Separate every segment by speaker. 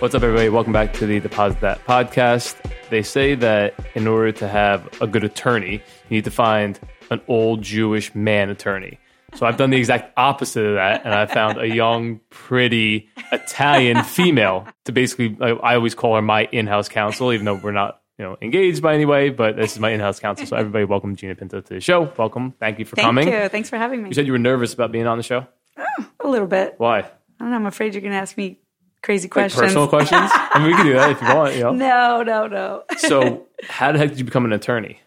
Speaker 1: What's up, everybody? Welcome back to the Deposit That podcast. They say that in order to have a good attorney, you need to find an old Jewish man attorney. So I've done the exact opposite of that, and I found a young, pretty Italian female to basically. I I always call her my in-house counsel, even though we're not, you know, engaged by any way. But this is my in-house counsel. So everybody, welcome Gina Pinto to the show. Welcome. Thank you for coming.
Speaker 2: Thank
Speaker 1: coming.
Speaker 2: you. Thanks for having me.
Speaker 1: You said you were nervous about being on the show.
Speaker 2: Oh, a little bit.
Speaker 1: Why?
Speaker 2: I don't know. I'm afraid you're going to ask me crazy
Speaker 1: Like
Speaker 2: questions.
Speaker 1: personal questions? I mean, we can do that if you want. You know.
Speaker 2: No, no, no.
Speaker 1: So, how the heck did you become an attorney?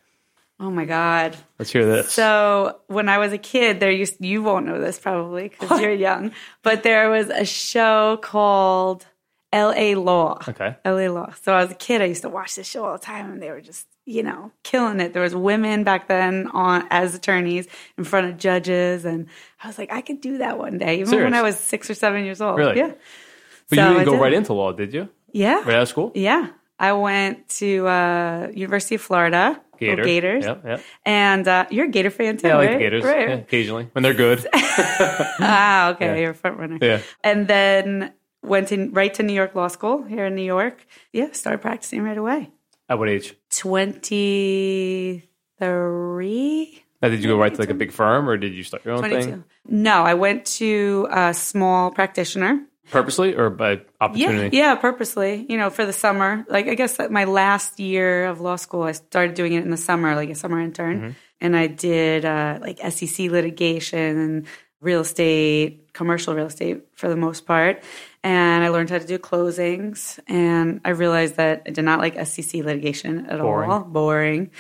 Speaker 2: Oh my god.
Speaker 1: Let's hear this.
Speaker 2: So when I was a kid, there used you won't know this probably because you're young, but there was a show called L.A. Law.
Speaker 1: okay.
Speaker 2: L.A. Law. So I was a kid. I used to watch this show all the time, and they were just you know killing it. There was women back then on as attorneys in front of judges, and I was like, I could do that one day, even
Speaker 1: Serious?
Speaker 2: when I was six or seven years old.
Speaker 1: Really?
Speaker 2: Yeah.
Speaker 1: But
Speaker 2: So
Speaker 1: you didn't go
Speaker 2: did.
Speaker 1: right into law, did you?
Speaker 2: Yeah.
Speaker 1: Right out of school?
Speaker 2: Yeah. I went to uh, University of Florida.
Speaker 1: Gator.
Speaker 2: Gators.
Speaker 1: Yeah, yeah.
Speaker 2: And uh, you're a Gator fan too,
Speaker 1: Yeah, I like
Speaker 2: right?
Speaker 1: Gators.
Speaker 2: Right.
Speaker 1: Yeah, occasionally when they're good.
Speaker 2: Ah, okay.
Speaker 1: Yeah.
Speaker 2: You're a front runner.
Speaker 1: yeah.
Speaker 2: And then went in, right to New York Law School here in New York. Yeah, started practicing right away.
Speaker 1: At what age?
Speaker 2: 23?
Speaker 1: Now, did you go right to like a big firm or did you start your own
Speaker 2: 22.
Speaker 1: thing?
Speaker 2: No, I went to a small practitioner.
Speaker 1: Purposely or by
Speaker 2: Yeah,
Speaker 1: opportunity?
Speaker 2: yeah, purposely. You know, for the summer. Like I guess my last year of law school, I started doing it in the summer, like a summer intern,
Speaker 1: Mm-hmm.
Speaker 2: and I did uh, like SEC litigation and real estate, commercial real estate for the most part. And I learned how to do closings, and I realized that I did not like SEC litigation at
Speaker 1: Boring.
Speaker 2: all. Boring,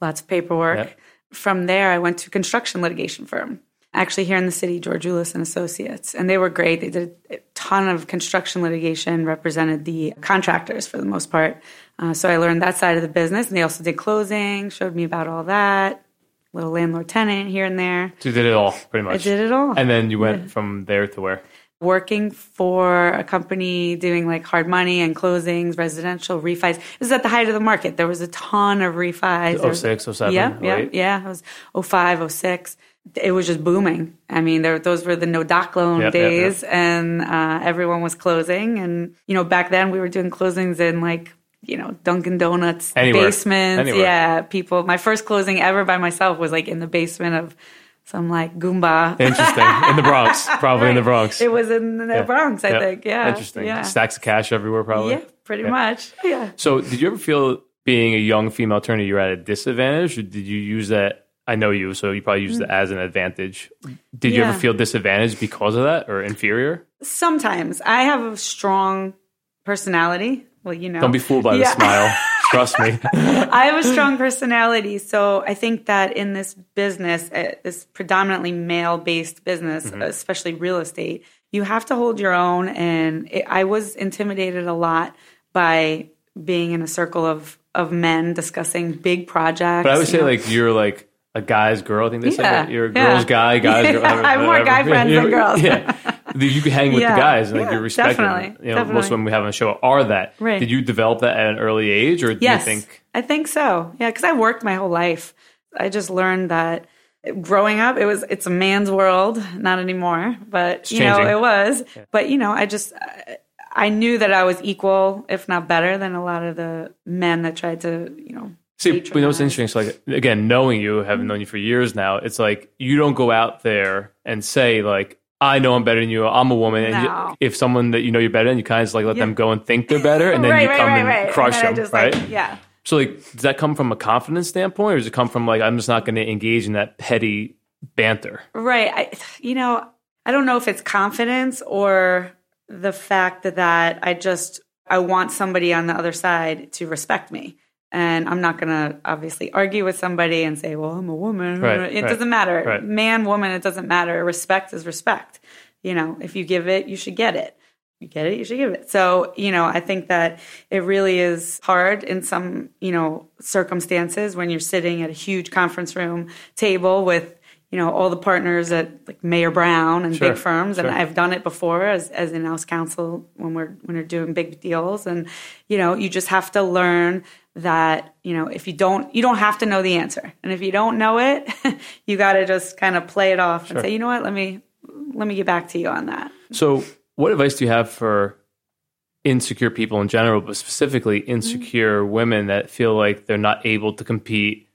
Speaker 2: lots of paperwork.
Speaker 1: Yep.
Speaker 2: From there, I went to construction litigation firm actually here in the city, George Ulis and Associates, and they were great. They did a ton of construction litigation, represented the contractors for the most part. Uh, so I learned that side of the business, and they also did closing, showed me about all that, little landlord tenant here and there.
Speaker 1: So you did it all pretty much.
Speaker 2: I did it all.
Speaker 1: And then you went from there to where?
Speaker 2: Working for a company doing like hard money and closings, residential refis. It was at the height of the market. There was a ton of refis. There
Speaker 1: 06, 07,
Speaker 2: Yeah, yeah, yeah. It was 05, 06. It was just booming. I mean, there, those were the no doc loan
Speaker 1: Yep, yep, yep.
Speaker 2: days, and uh, everyone was closing. And you know, back then we were doing closings in like you know Dunkin' Donuts
Speaker 1: Anywhere.
Speaker 2: basements.
Speaker 1: Anywhere.
Speaker 2: Yeah, people. My first closing ever by myself was like in the basement of some like Goomba.
Speaker 1: Interesting. in the Bronx. Probably in the Bronx.
Speaker 2: It was in the
Speaker 1: Yeah.
Speaker 2: Bronx, I
Speaker 1: Yeah.
Speaker 2: think. Yeah,
Speaker 1: Interesting.
Speaker 2: Yeah,
Speaker 1: Stacks of cash everywhere, probably.
Speaker 2: yeah, pretty much. Yeah.
Speaker 1: So, did you ever feel being a young female attorney you're at a disadvantage, or did you use that? I know you, so you probably used it as an advantage. Did you ever
Speaker 2: Mm.
Speaker 1: Feel disadvantaged because of that, or inferior?
Speaker 2: Sometimes I have a strong personality. Well, you know,
Speaker 1: Don't be fooled by the smile. Trust me.
Speaker 2: I have a strong personality, so I think that in this business, uh, this predominantly male-based business,
Speaker 1: Mm-hmm.
Speaker 2: especially real estate, you have to hold your own. And it, I was intimidated a lot by being in a circle of of men discussing big projects.
Speaker 1: But I would say
Speaker 2: know.
Speaker 1: like you're like a guy's girl. I think they say
Speaker 2: Yeah,
Speaker 1: that you're a
Speaker 2: yeah.
Speaker 1: girl's guy, guys. Girl,
Speaker 2: I have more guy friends than girls.
Speaker 1: Yeah, you can hang with the guys and like you're respected.
Speaker 2: definitely,
Speaker 1: You know, most
Speaker 2: definitely.
Speaker 1: women we have on the show are that.
Speaker 2: Right.
Speaker 1: Did you develop that at an early age, or do
Speaker 2: Yes,
Speaker 1: you think?
Speaker 2: I think so. Yeah, because I worked my whole life. I just learned that growing up, it was it's a man's world. Not anymore, but you know it was. But you know, I just I knew that I was equal, if not better, than a lot of the men that tried to you know.
Speaker 1: See, but you know what's interesting? So, like, again, knowing you, having known you for years now, it's like you don't go out there and say like, "I know I'm better than you. I'm a woman." And
Speaker 2: No.
Speaker 1: you, if someone that you know you're better than, you kind of like let
Speaker 2: Yeah.
Speaker 1: them go and think they're better, and then
Speaker 2: right,
Speaker 1: you
Speaker 2: right,
Speaker 1: come
Speaker 2: right,
Speaker 1: and
Speaker 2: right.
Speaker 1: crush
Speaker 2: and
Speaker 1: them, right?
Speaker 2: Like, yeah.
Speaker 1: So, like, does that come from a confidence standpoint, or does it come from like I'm just not going to engage in that petty banter?
Speaker 2: Right. I, you know, I don't know if it's confidence or the fact that I just I want somebody on the other side to respect me. And I'm not going to obviously argue with somebody and say, "Well, I'm a woman."
Speaker 1: Right,
Speaker 2: it
Speaker 1: right,
Speaker 2: doesn't matter.
Speaker 1: right.
Speaker 2: Man, woman, it doesn't matter. Respect is respect. You know, if you give it, you should get it. You get it, you should give it. So, you know, I think that it really is hard in some, you know, circumstances when you're sitting at a huge conference room table with you know all the partners at like Mayer Brown and
Speaker 1: Sure,
Speaker 2: big firms, and
Speaker 1: sure.
Speaker 2: I've done it before as as in house counsel when we're when we're doing big deals, and you know you just have to learn that you know if you don't you don't have to know the answer, and if you don't know it, you got to just kind of play it off and say, you know what, let me let me get back to you on that.
Speaker 1: So, what advice do you have for insecure people in general, but specifically insecure mm-hmm. women that feel like they're not able to compete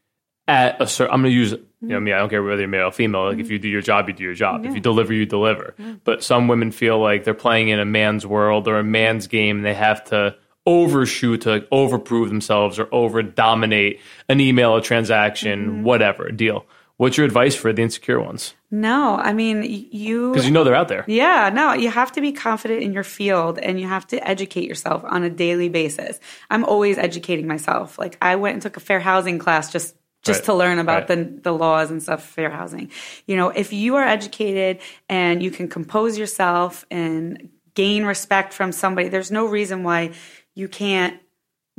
Speaker 1: at a certain. I'm going to use, you know, mm-hmm. me. I don't care whether you're male or female. Like if mm-hmm. you do your job, you do your job. If you deliver, you deliver. But some women feel like they're playing in a man's world or a man's game, and they have to overshoot to like overprove themselves or over dominate an email, a transaction, mm-hmm. whatever deal. What's your advice for the insecure ones?
Speaker 2: No, I mean, you.
Speaker 1: Because you know they're out there.
Speaker 2: Yeah, no, you have to be confident in your field and you have to educate yourself on a daily basis. I'm always educating myself. Like I went and took a fair housing class just just
Speaker 1: Right,
Speaker 2: to learn about
Speaker 1: right.
Speaker 2: the the laws and stuff fair housing. You know, if you are educated and you can compose yourself and gain respect from somebody, there's no reason why you can't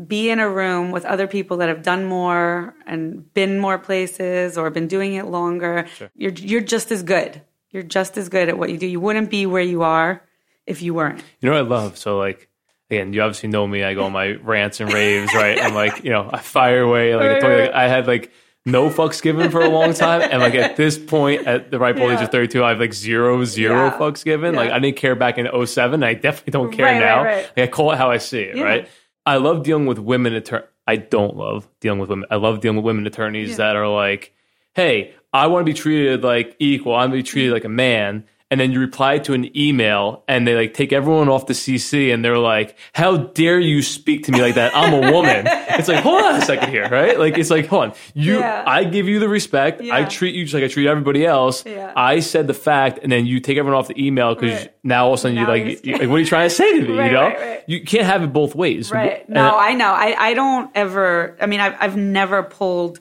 Speaker 2: be in a room with other people that have done more and been more places or been doing it longer. You're you're just as good. You're just as good at what you do. You wouldn't be where you are if you weren't.
Speaker 1: You know what I love? So like again, you obviously know me. I go on my rants and raves, right? I'm like, you know, I fire away. Like I told you, like, I had like no fucks given for a long time, and like at this point, at the ripe old age of 32, I have like zero zero
Speaker 2: Yeah.
Speaker 1: fucks given. Like I didn't care back in 07. I definitely don't care
Speaker 2: Right, right,
Speaker 1: now.
Speaker 2: right.
Speaker 1: Like I call it how I see it,
Speaker 2: Yeah.
Speaker 1: right? I love dealing with women attorneys. I don't love dealing with women. I love dealing with women attorneys that are like, "Hey, I want to be treated like equal. I want to be treated mm. like a man." And then you reply to an email, and they like take everyone off the CC, and they're like, "How dare you speak to me like that? I'm a woman." it's like, hold on a second here, right? Like, it's like, hold on, you,
Speaker 2: Yeah.
Speaker 1: I give you the respect. I treat you just like I treat everybody else.
Speaker 2: Yeah.
Speaker 1: I said the fact, and then you take everyone off the email because
Speaker 2: Right.
Speaker 1: now all of a sudden
Speaker 2: Now
Speaker 1: you like,
Speaker 2: you're
Speaker 1: like, what are you trying to say to me?
Speaker 2: Right,
Speaker 1: you know,
Speaker 2: right,
Speaker 1: you can't have it both ways,
Speaker 2: Right.
Speaker 1: And-
Speaker 2: No, I know. I, I don't ever, I mean, I've, I've never pulled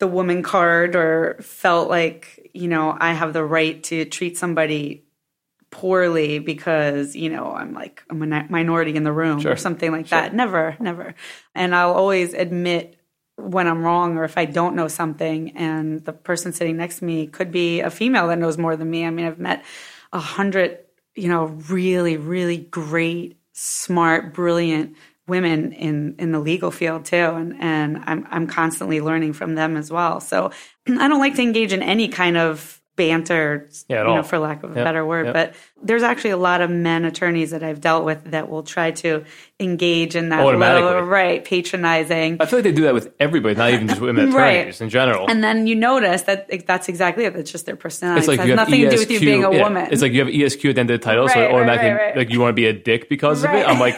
Speaker 2: the woman card or felt like, you know, I have the right to treat somebody poorly because, you know, I'm like a min- minority in the room
Speaker 1: Sure.
Speaker 2: or something like that. Never, never. And I'll always admit when I'm wrong or if I don't know something and the person sitting next to me could be a female that knows more than me. I mean, I've met a hundred, you know, really, really great, smart, brilliant women in in the legal field too and and I'm I'm constantly learning from them as well. So I don't like to engage in any kind of banter,
Speaker 1: Yeah,
Speaker 2: you know,
Speaker 1: all.
Speaker 2: for lack of a
Speaker 1: Yep,
Speaker 2: better word,
Speaker 1: yep.
Speaker 2: but there's actually a lot of men attorneys that I've dealt with that will try to engage in that little right patronizing.
Speaker 1: I feel like they do that with everybody, not even just women
Speaker 2: Right.
Speaker 1: attorneys in general.
Speaker 2: And then you notice that that's exactly it. It's just their personality.
Speaker 1: it's like
Speaker 2: it has nothing
Speaker 1: ESQ.
Speaker 2: to do with you being a
Speaker 1: yeah,
Speaker 2: woman.
Speaker 1: It's like you have ESQ at the end of the title, so
Speaker 2: Right, right,
Speaker 1: automatically
Speaker 2: right, right.
Speaker 1: like you want to be a dick because of it. I'm like,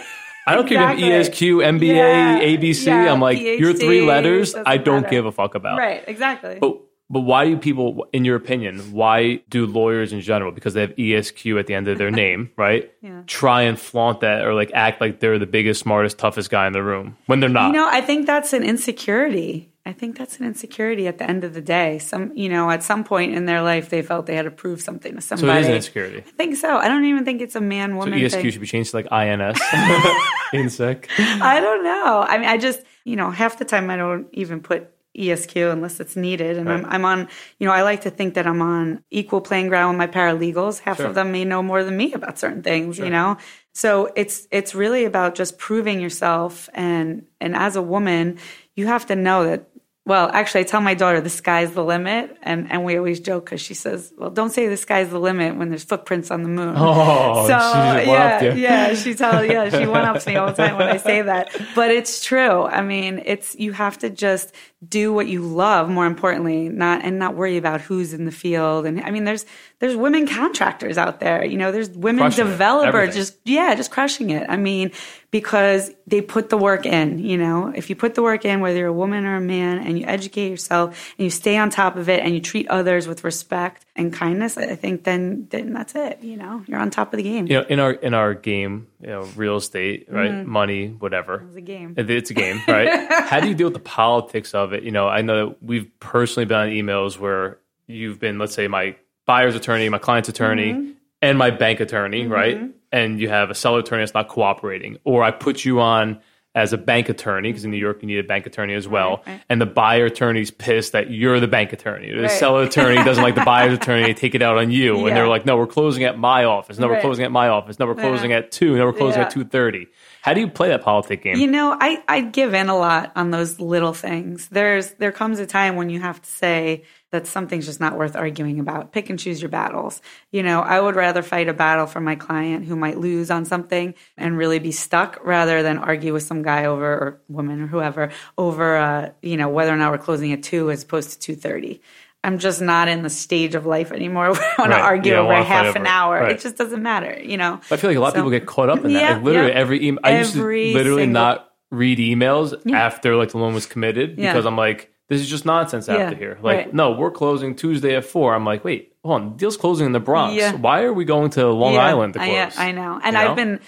Speaker 1: I don't care if
Speaker 2: Exactly.
Speaker 1: ESQ, MBA,
Speaker 2: Yeah,
Speaker 1: ABC.
Speaker 2: yeah,
Speaker 1: I'm like, your three letters, I don't
Speaker 2: matter.
Speaker 1: give a fuck about.
Speaker 2: right, exactly.
Speaker 1: But but why do people, in your opinion, why do lawyers in general, because they have ESQ at the end of their name, right?
Speaker 2: Yeah.
Speaker 1: Try and flaunt that or like act like they're the biggest, smartest, toughest guy in the room when they're not.
Speaker 2: You know, I think that's an insecurity. I think that's an insecurity at the end of the day. Some, you know, at some point in their life, they felt they had to prove something to somebody.
Speaker 1: so it is an insecurity.
Speaker 2: I think so. I don't even think it's a man woman.
Speaker 1: So ESQ
Speaker 2: thing.
Speaker 1: should be changed to like INS. Insec.
Speaker 2: I don't know. I mean, I just, you know, half the time I don't even put ESQ unless it's needed. And I'm, I'm on, you know, I like to think that I'm on equal playing ground with my paralegals. Half
Speaker 1: Sure.
Speaker 2: of them may know more than me about certain things, you know? So it's, it's really about just proving yourself. And, and as a woman, you have to know that, well, actually, I tell my daughter the sky's the limit. And, and we always joke because she says, well, don't say the sky's the limit when there's footprints on the moon.
Speaker 1: Oh,
Speaker 2: So
Speaker 1: she just one-upped
Speaker 2: yeah, yeah, she tells yeah, she one ups me all the time when I say that. But it's true. I mean, it's you have to just do what you love. More importantly, not and not worry about who's in the field. And I mean, there's there's women contractors out there. You know, there's women
Speaker 1: Crushing
Speaker 2: developers
Speaker 1: Everything.
Speaker 2: just yeah, just crushing it. I mean, because they put the work in. You know, if you put the work in, whether you're a woman or a man, and you educate yourself and you stay on top of it and you treat others with respect and kindness, I think then then that's it. You know, you're on top of the game.
Speaker 1: you know in our in our game you know real estate right
Speaker 2: Mm-hmm.
Speaker 1: money whatever
Speaker 2: It's a game.
Speaker 1: It's a game right how do you deal with the politics of it you know i know that we've personally been on emails where you've been let's say my buyer's attorney my client's attorney
Speaker 2: Mm-hmm.
Speaker 1: and my bank attorney right and you have a seller attorney that's not cooperating or i put you on as a bank attorney because in New York you need a bank attorney as well,
Speaker 2: Right, right.
Speaker 1: and the buyer attorney's pissed that you're the bank attorney. The
Speaker 2: Right.
Speaker 1: seller attorney doesn't like the buyer's attorney; they take it out on you, and they're like, "No, we're closing at my office. No, we're closing at my office. No, we're closing
Speaker 2: Yeah.
Speaker 1: at two. No, we're closing
Speaker 2: Yeah.
Speaker 1: at two thirty. How do you play that politic game?
Speaker 2: You know, I, I give in a lot on those little things. There's there comes a time when you have to say, that something's just not worth arguing about. Pick and choose your battles. You know, I would rather fight a battle for my client who might lose on something and really be stuck rather than argue with some guy over or woman or whoever over uh, you know, whether or not we're closing at 2 as opposed to 2:30. I'm just not in the stage of life anymore where I want
Speaker 1: Right.
Speaker 2: to argue
Speaker 1: Yeah,
Speaker 2: over
Speaker 1: wanna
Speaker 2: half an hour.
Speaker 1: Right.
Speaker 2: It just doesn't matter, you know.
Speaker 1: I feel like a lot of people get caught up in that.
Speaker 2: Yeah,
Speaker 1: like literally
Speaker 2: yeah.
Speaker 1: every email. I used to literally
Speaker 2: single-
Speaker 1: not read emails after like the loan was committed because I'm like, this is just nonsense after here. Like,
Speaker 2: right.
Speaker 1: no, we're closing Tuesday at four. I'm like, wait, hold on, the deal's closing in the Bronx. Why are we going to Long Island to
Speaker 2: I-
Speaker 1: close?
Speaker 2: I, know. And
Speaker 1: You know?
Speaker 2: I've been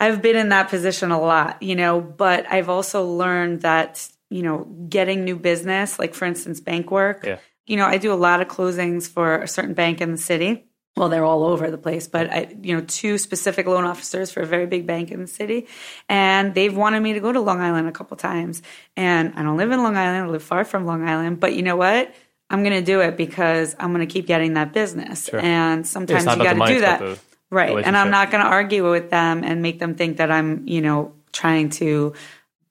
Speaker 2: I've been in that position a lot, you know, but I've also learned that, you know, getting new business, like for instance, bank work. You know, I do a lot of closings for a certain bank in the city. Well, they're all over the place, but I, you know, two specific loan officers for a very big bank in the city, and they've wanted me to go to Long Island a couple times. And I don't live in Long Island; I live far from Long Island. But you know what? I'm going to do it because I'm going to keep getting that business. And sometimes you got to do that. Right. And I'm not going to argue with them and make them think that I'm, you know, trying to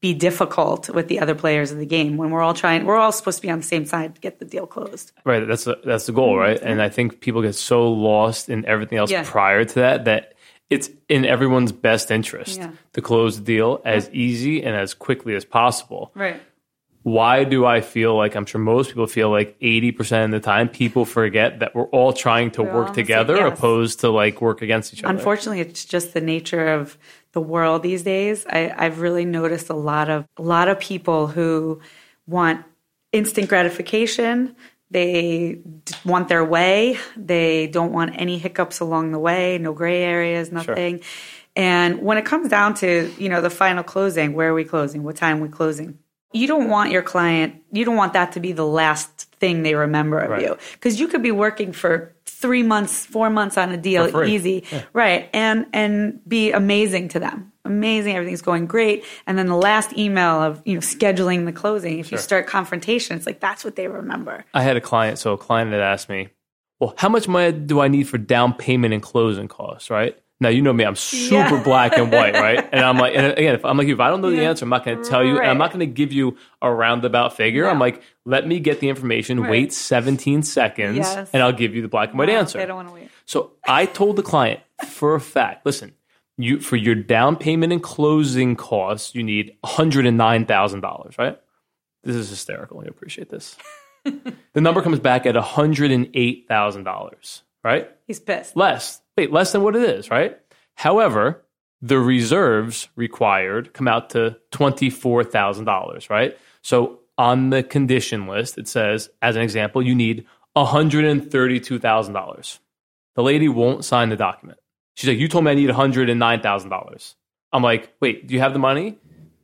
Speaker 2: be difficult with the other players of the game when we're all trying, we're all supposed to be on the same side to get the deal closed.
Speaker 1: Right. That's the, that's the goal, right? Mm-hmm. And I think people get so lost in everything else
Speaker 2: Yeah.
Speaker 1: prior to that that it's in everyone's best interest
Speaker 2: Yeah.
Speaker 1: to close the deal as easy and as quickly as possible.
Speaker 2: Right.
Speaker 1: Why do I feel like I'm sure most people feel like 80% of the time people forget that we're all trying to
Speaker 2: on
Speaker 1: work together
Speaker 2: yes.
Speaker 1: opposed to like work against each other?
Speaker 2: Unfortunately, it's just the nature of the world these days. I, I've really noticed a lot of a lot of people who want instant gratification. They want their way. They don't want any hiccups along the way. No gray areas. Nothing. And when it comes down to you know the final closing, where are we closing? What time are we closing? You don't want your client. You don't want that to be the last thing they remember of
Speaker 1: Right.
Speaker 2: you because you could be working for three months, four months on a deal, easy, right? And and be amazing to them, amazing. Everything's going great, and then the last email of you know scheduling the closing. If you start confrontation, it's like that's what they remember.
Speaker 1: I had a client, so a client had asked me, well, how much money do I need for down payment and closing costs, right? Now you know me, I'm super
Speaker 2: Yeah.
Speaker 1: black and white, right? And I'm like, and again, if I'm like if I don't know the answer, I'm not going to tell you, and I'm not going to give you a roundabout figure. I'm like, let me get the information, wait 17 seconds,
Speaker 2: Yes.
Speaker 1: and I'll give you the black and white answer.
Speaker 2: They don't want to wait.
Speaker 1: So I told the client for a fact, listen, you for your down payment and closing costs, you need one hundred and nine thousand dollars, right? This is hysterical. I appreciate this. the number comes back at one hundred and eight thousand dollars, right?
Speaker 2: He's pissed.
Speaker 1: Less. Wait, less than what it is, right? However, the reserves required come out to twenty-four thousand dollars, right? So on the condition list, it says, as an example, you need one hundred and thirty-two thousand dollars. The lady won't sign the document. She's like, "You told me I need one hundred and nine thousand dollars." I'm like, "Wait, do you have the money?"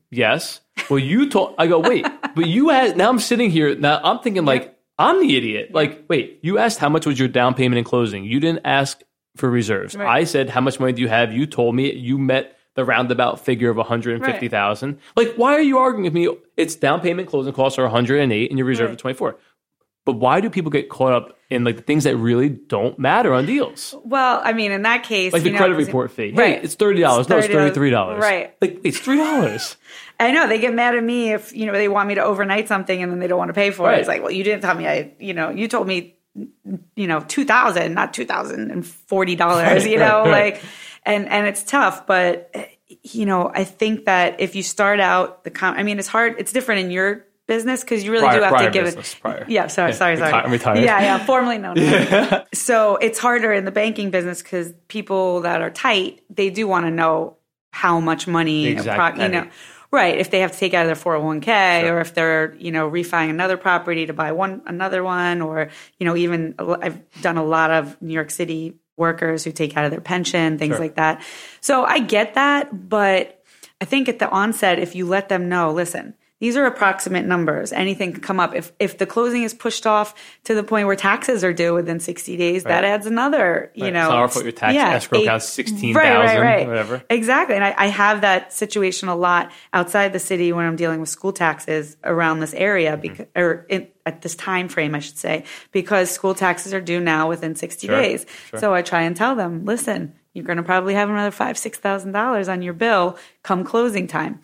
Speaker 1: Yes. Well, you told. I go, "Wait, but you had." Now I'm sitting here. Now I'm thinking like I'm the idiot. Like, wait, you asked how much was your down payment and closing. You didn't ask for reserves.
Speaker 2: Right.
Speaker 1: I said, "How much money do you have?" You told me you met the roundabout figure of one hundred and fifty thousand. Like, why are you arguing with me? It's down payment, closing costs are one hundred and eight, and your reserve
Speaker 2: Right.
Speaker 1: is twenty four. But why do people get caught up in like the things that really don't matter on deals?
Speaker 2: Well, I mean, in that case,
Speaker 1: Like the
Speaker 2: know,
Speaker 1: credit report fee.
Speaker 2: Right.
Speaker 1: Hey, it's thirty dollars. No, it's
Speaker 2: $30.
Speaker 1: thirty three dollars.
Speaker 2: Right.
Speaker 1: Like it's three dollars.
Speaker 2: I know they get mad at me if you know they want me to overnight something and then they don't want to pay for
Speaker 1: Right.
Speaker 2: it. It's like, well, you didn't tell me. I, you know, you told me, you know, two thousand, not two thousand and forty dollars. You know, like, and and it's tough, but you know, I think that if you start out the, com- I mean, it's hard. It's different in your business because you really
Speaker 1: Prior-
Speaker 2: do have to give
Speaker 1: business,
Speaker 2: it.
Speaker 1: prior.
Speaker 2: Yeah, sorry,
Speaker 1: Yeah,
Speaker 2: sorry, sorry.
Speaker 1: I'm retired.
Speaker 2: Yeah, yeah, formerly known. as. So it's harder in the banking business because people that are tight, they do want to know how much money,
Speaker 1: The exact
Speaker 2: appro- you know, right? If they have to take out of their 401k or if they're, you know, refining another property to buy one, another one, or, you know, even I've done a lot of New York City workers who take out of their pension, things
Speaker 1: Sure.
Speaker 2: like that. So I get that, but I think at the onset, if you let them know, listen, these are approximate numbers. Anything can come up. If if the closing is pushed off to the point where taxes are due within sixty days, that adds another. You
Speaker 1: Right.
Speaker 2: know,
Speaker 1: It's not our fault your tax escrow account 16,000,
Speaker 2: right, right, right.
Speaker 1: whatever.
Speaker 2: Exactly, and I, I have that situation a lot outside the city when I'm dealing with school taxes around this area,
Speaker 1: Mm-hmm.
Speaker 2: because or in, at this time frame, I should say, because school taxes are due now within sixty
Speaker 1: Sure,
Speaker 2: days.
Speaker 1: sure.
Speaker 2: So I try and tell them, listen, you're going to probably have another five, six thousand dollars on your bill come closing time.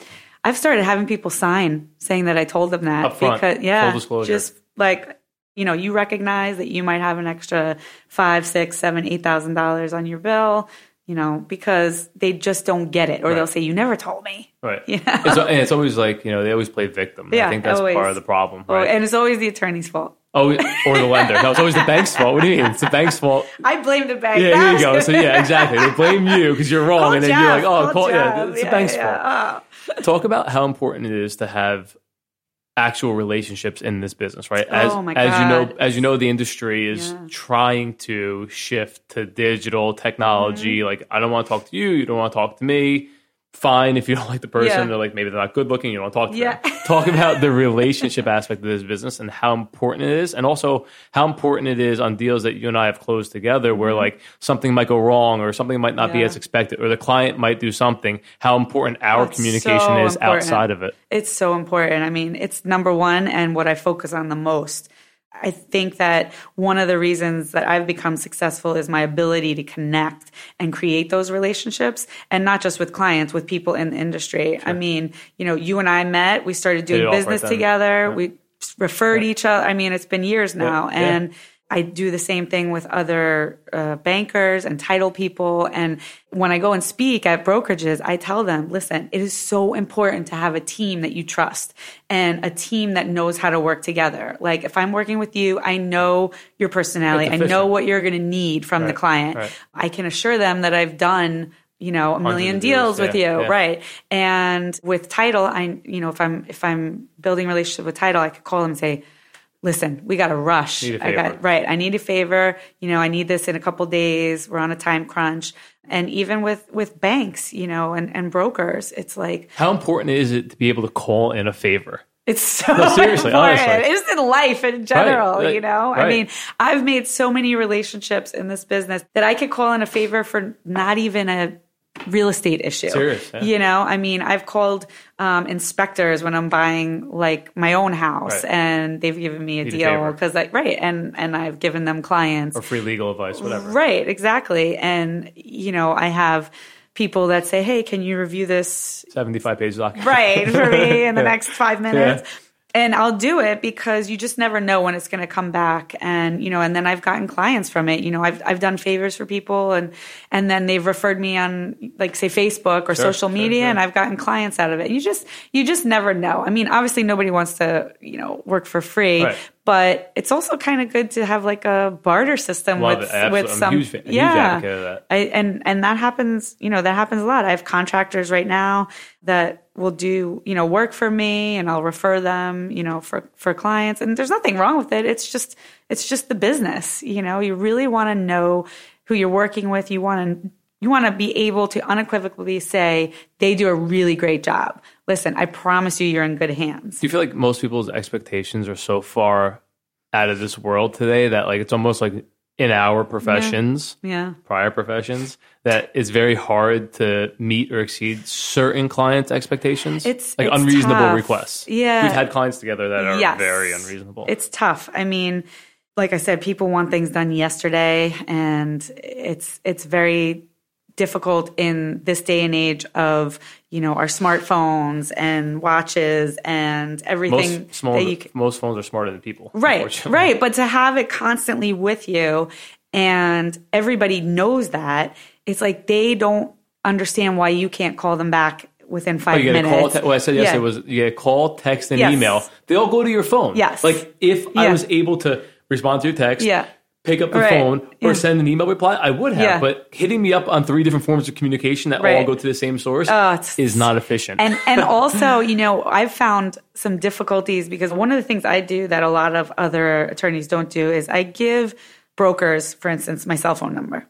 Speaker 2: I've started having people sign saying that I told them that
Speaker 1: Up front,
Speaker 2: because yeah, just like you know, you recognize that you might have an extra five, six, seven, eight thousand dollars on your bill, you know, because they just don't get it, or
Speaker 1: Right.
Speaker 2: they'll say, "You never told me."
Speaker 1: Right.
Speaker 2: Yeah.
Speaker 1: It's, and it's always like, you know, they always play victim.
Speaker 2: Yeah,
Speaker 1: I think that's
Speaker 2: always.
Speaker 1: part of the problem.
Speaker 2: Oh,
Speaker 1: Right.
Speaker 2: and it's always the attorney's fault.
Speaker 1: oh, or the lender. No, it's always the bank's fault. What do you mean? It's the bank's fault.
Speaker 2: I blame the bank.
Speaker 1: Yeah, there you go. So yeah, exactly. They blame you because you're wrong,
Speaker 2: Call
Speaker 1: and then
Speaker 2: Jeff,
Speaker 1: you're like, oh,
Speaker 2: call
Speaker 1: call, yeah, it's the bank's fault.
Speaker 2: Oh.
Speaker 1: Talk about how important it is to have actual relationships in this business, right? As
Speaker 2: Oh, my
Speaker 1: as you know, as you know, the industry is
Speaker 2: Yeah.
Speaker 1: trying to shift to digital technology.
Speaker 2: Mm-hmm.
Speaker 1: Like, I don't want to talk to you. You don't want to talk to me. Fine if you don't like the person.
Speaker 2: Yeah.
Speaker 1: They're like maybe they're not good looking. You don't talk to
Speaker 2: Yeah.
Speaker 1: them. Talk about the relationship aspect of this business and how important it is, and also how important it is on deals that you and I have closed together, where like something might go wrong or something might not be
Speaker 2: Mm-hmm.
Speaker 1: As expected, or the client might do something. How important our
Speaker 2: That's
Speaker 1: communication
Speaker 2: so
Speaker 1: is
Speaker 2: important.
Speaker 1: outside of it.
Speaker 2: It's so important. I mean, it's number one and what I focus on the most. I think that one of the reasons that I've become successful is my ability to connect and create those relationships and not just with clients, with people in the industry. I mean, you know, you and I met, we started doing
Speaker 1: right
Speaker 2: business
Speaker 1: then.
Speaker 2: together. We referred each other. I mean, it's been years now.
Speaker 1: yeah.
Speaker 2: And I do the same thing with other uh, bankers and title people. And when I go and speak at brokerages, I tell them, listen, it is so important to have a team that you trust and a team that knows how to work together. Like if I'm working with you, I know your personality. I know what you're going to need from the client.
Speaker 1: right.
Speaker 2: I can assure them that I've done you know a million deals,
Speaker 1: deals,
Speaker 2: with
Speaker 1: yeah,
Speaker 2: you
Speaker 1: yeah.
Speaker 2: right and with title i you know if i'm if i'm building relationship with title i could call them and say listen we got to rush
Speaker 1: Need a
Speaker 2: i got right i need a favor you know i need this in a couple days we're on a time crunch and even with with banks you know and and brokers it's like
Speaker 1: How important is it to be able to call in a favor?
Speaker 2: it's so
Speaker 1: seriously,
Speaker 2: important.
Speaker 1: honestly.
Speaker 2: It's in life in general,
Speaker 1: right,
Speaker 2: you know? I mean, I've made so many relationships in this business that I could call in a favor for not even a real estate issue.
Speaker 1: Serious, yeah.
Speaker 2: You know, I mean, I've called um, inspectors when I'm buying like my own house
Speaker 1: Right.
Speaker 2: and they've given me a
Speaker 1: Need
Speaker 2: deal because like right and and I've given them clients
Speaker 1: Or free legal advice, whatever.
Speaker 2: Right, exactly. And you know, I have people that say, "Hey, can you review this
Speaker 1: 75 pages document.
Speaker 2: right for me in the next five minutes.
Speaker 1: Yeah.
Speaker 2: And I'll do it because you just never know when it's going to come back. And, you know, and then I've gotten clients from it. You know, I've, I've done favors for people and, and then they've referred me on like say Facebook or
Speaker 1: Sure,
Speaker 2: social media
Speaker 1: sure.
Speaker 2: and I've gotten clients out of it. You just, you just never know. I mean, obviously nobody wants to, you know, work for free,
Speaker 1: Right.
Speaker 2: but it's also kind of good to have like a barter system
Speaker 1: Love
Speaker 2: with,
Speaker 1: it.
Speaker 2: With some,
Speaker 1: huge
Speaker 2: yeah.
Speaker 1: advocate of that.
Speaker 2: I, and and that happens you know that happens a lot i have contractors right now that will do you know work for me and i'll refer them you know for for clients. And there's nothing wrong with it. It's just it's just the business you know. You really want to know who you're working with. You want to you want to be able to unequivocally say they do a really great job. Listen i promise you you're in good hands.
Speaker 1: Do you feel like most people's expectations are so far out of this world today that like it's almost like in our professions,
Speaker 2: yeah
Speaker 1: prior professions, that it's very hard to meet or exceed certain clients' expectations?
Speaker 2: It's-
Speaker 1: like
Speaker 2: it's
Speaker 1: unreasonable
Speaker 2: tough.
Speaker 1: requests.
Speaker 2: Yeah.
Speaker 1: We've had clients together that are
Speaker 2: Yes.
Speaker 1: very unreasonable.
Speaker 2: It's tough. I mean, like I said, people want things done yesterday, and it's it's very difficult in this day and age of you know our smartphones and watches and everything
Speaker 1: most, small,
Speaker 2: you can,
Speaker 1: most phones are smarter than people.
Speaker 2: right right but to have it constantly with you and everybody knows that it's like they don't understand why you can't call them back within
Speaker 1: Oh,
Speaker 2: five
Speaker 1: you get a
Speaker 2: minutes
Speaker 1: call. Te- what I said yesterday
Speaker 2: Yeah.
Speaker 1: was you get a call, text, and
Speaker 2: Yes.
Speaker 1: email. They all go to your phone.
Speaker 2: Yes.
Speaker 1: Like if I was able to respond to your text,
Speaker 2: Yeah.
Speaker 1: Pick up the
Speaker 2: Right.
Speaker 1: phone or
Speaker 2: Yeah.
Speaker 1: send an email reply, I would have.
Speaker 2: Yeah.
Speaker 1: But hitting me up on three different forms of communication that all go to the same source
Speaker 2: Oh,
Speaker 1: is not efficient.
Speaker 2: and and also you know i've found some difficulties because one of the things i do that a lot of other attorneys don't do is i give brokers for instance my cell phone number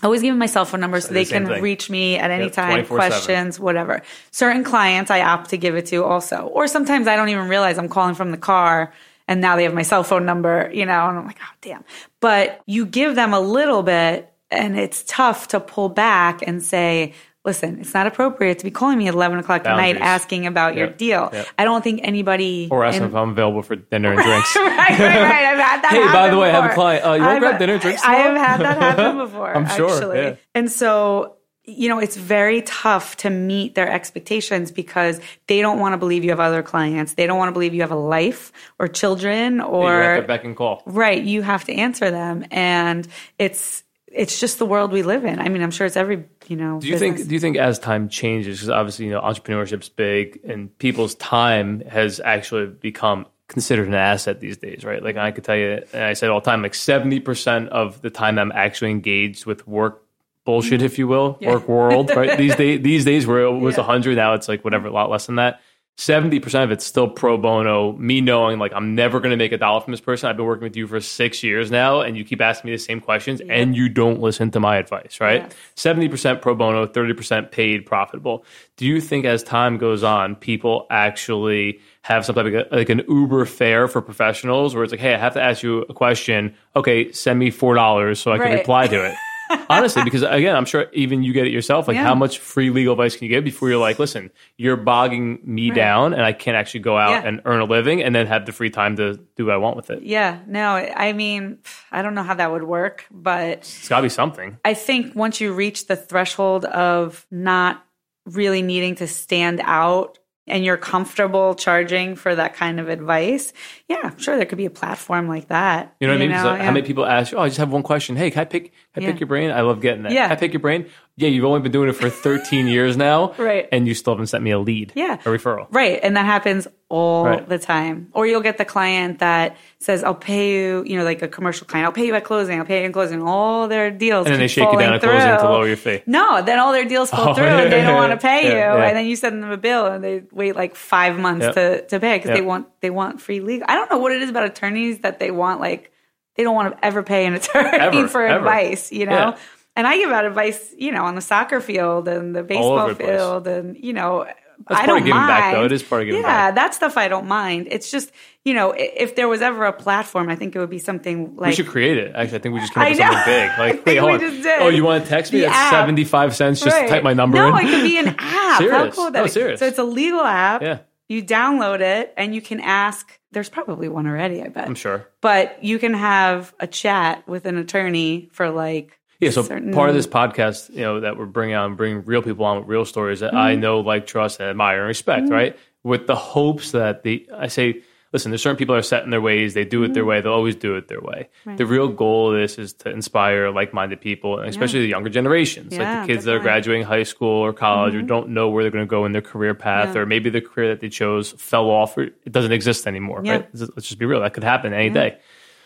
Speaker 2: I always give them my cell phone number so
Speaker 1: the
Speaker 2: they
Speaker 1: same
Speaker 2: can
Speaker 1: thing.
Speaker 2: reach me at any
Speaker 1: Yep,
Speaker 2: time,
Speaker 1: 24/7.
Speaker 2: questions, whatever. Certain clients I opt to give it to also. Or sometimes I don't even realize I'm calling from the car and now they have my cell phone number, you know, and I'm like, oh, damn. But you give them a little bit and it's tough to pull back and say, listen, it's not appropriate to be calling me at 11 o'clock at night asking about your deal.
Speaker 1: yep.
Speaker 2: I don't think anybody.
Speaker 1: or asking
Speaker 2: in-
Speaker 1: if I'm available for dinner and drinks.
Speaker 2: right, right, right. I've had that
Speaker 1: Hey, by the way, I have a client. Uh, you wanna
Speaker 2: I've-
Speaker 1: grab dinner, and drinks
Speaker 2: I have had that happen before.
Speaker 1: I'm sure,
Speaker 2: Actually.
Speaker 1: yeah.
Speaker 2: And so, you know, it's very tough to meet their expectations because they don't want to believe you have other clients. They don't want to believe you have a life or children or
Speaker 1: You're at the beck and call.
Speaker 2: right. You have to answer them, and it's it's just the world we live in. I mean, I'm sure it's every you know.
Speaker 1: Do you think? Do you think as time changes, because obviously you know entrepreneurship's big, and people's time has actually become considered an asset these days, right? Like I could tell you, and I said all the time, like seventy percent of the time I'm actually engaged with work bullshit, if you will, work world, right? These days, these days where it was
Speaker 2: Yeah.
Speaker 1: hundred, now it's like whatever, a lot less than that. Seventy percent of it's still pro bono. Me knowing like I'm never going to make a dollar from this person. I've been working with you for six years now, and you keep asking me the same questions, and you don't listen to my advice, right? Seventy percent pro bono, thirty percent paid, profitable. Do you think as time goes on, people actually have some type of like an Uber fare for professionals, where it's like, hey, I have to ask you a question. Okay, send me four dollars so I can reply to it. Honestly, because again, I'm sure even you get it yourself. Like,
Speaker 2: Yeah.
Speaker 1: how much free legal advice can you give before you're like, listen, you're bogging me down, and I can't actually go out
Speaker 2: Yeah.
Speaker 1: and earn a living, and then have the free time to do what I want with it.
Speaker 2: Yeah, no, I mean, I don't know how that would work, but
Speaker 1: It's got to be something.
Speaker 2: I think once you reach the threshold of not really needing to stand out and you're comfortable charging for that kind of advice, yeah, sure, there could be a platform like that.
Speaker 1: You know what I mean? 'Cause, uh,
Speaker 2: yeah.
Speaker 1: How many people ask, "Oh, I just have one question. Hey, can I pick? Can I
Speaker 2: Yeah.
Speaker 1: pick your brain? I love getting that.
Speaker 2: Yeah.
Speaker 1: Can I pick your brain? Yeah, you've only been doing it for 13 years now,
Speaker 2: Right.
Speaker 1: And you still haven't sent me a lead,
Speaker 2: Yeah.
Speaker 1: a referral.
Speaker 2: Right. And that happens all
Speaker 1: Right.
Speaker 2: the time. Or you'll get the client that says, I'll pay you, you know, like a commercial client, I'll pay you at closing, I'll pay you in closing. All their deals.
Speaker 1: And then they shake you down at closing to
Speaker 2: through.
Speaker 1: lower your fee.
Speaker 2: No, then all their deals fall
Speaker 1: Oh,
Speaker 2: through
Speaker 1: yeah,
Speaker 2: and they don't
Speaker 1: yeah,
Speaker 2: want to pay
Speaker 1: yeah,
Speaker 2: you. And then you send them a bill and they wait like five months
Speaker 1: Yep.
Speaker 2: to, to pay because
Speaker 1: Yep.
Speaker 2: they want they want free legal. I don't know what it is about attorneys that they want like they don't want to ever pay an attorney
Speaker 1: Ever,
Speaker 2: for
Speaker 1: ever.
Speaker 2: advice, you know? And I give out advice, you know, on the soccer field and the baseball
Speaker 1: the place.
Speaker 2: field and you know
Speaker 1: That's
Speaker 2: I
Speaker 1: part of
Speaker 2: don't
Speaker 1: giving
Speaker 2: mind.
Speaker 1: back, though. It is part of giving
Speaker 2: yeah,
Speaker 1: back.
Speaker 2: that stuff I don't mind. It's just, you know, if there was ever a platform, I think it would be something like
Speaker 1: we should create it. Actually, I think we just came up with something big. Like, wait, hold
Speaker 2: we
Speaker 1: on.
Speaker 2: just did.
Speaker 1: Oh, you want to text me?
Speaker 2: The
Speaker 1: That's
Speaker 2: app.
Speaker 1: 75 cents. Just
Speaker 2: Right.
Speaker 1: type my number
Speaker 2: no,
Speaker 1: in.
Speaker 2: it could be an app. How cool that oh,
Speaker 1: No,
Speaker 2: be?
Speaker 1: serious.
Speaker 2: So it's a legal app.
Speaker 1: Yeah.
Speaker 2: You download it and you can ask. There's probably one already, I bet.
Speaker 1: I'm sure.
Speaker 2: But you can have a chat with an attorney for like.
Speaker 1: Yeah, so
Speaker 2: certain-
Speaker 1: part of this podcast, you know, that we're bringing on, bringing real people on with real stories that I
Speaker 2: Mm-hmm.
Speaker 1: know, like, trust, and admire and respect, right? With the hopes that the, I say, listen, there's certain people that are set in their ways, they do it
Speaker 2: Mm-hmm.
Speaker 1: their way, they'll always do it their way. The real goal of this is to inspire like minded people, and especially the younger generations, like the kids that are.
Speaker 2: Mm-hmm.
Speaker 1: graduating high school or college or don't know where they're going to go in their career path,
Speaker 2: Yeah.
Speaker 1: or maybe the career that they chose fell off or it doesn't exist anymore,
Speaker 2: Yeah.
Speaker 1: right? Let's just be real, that could happen any day.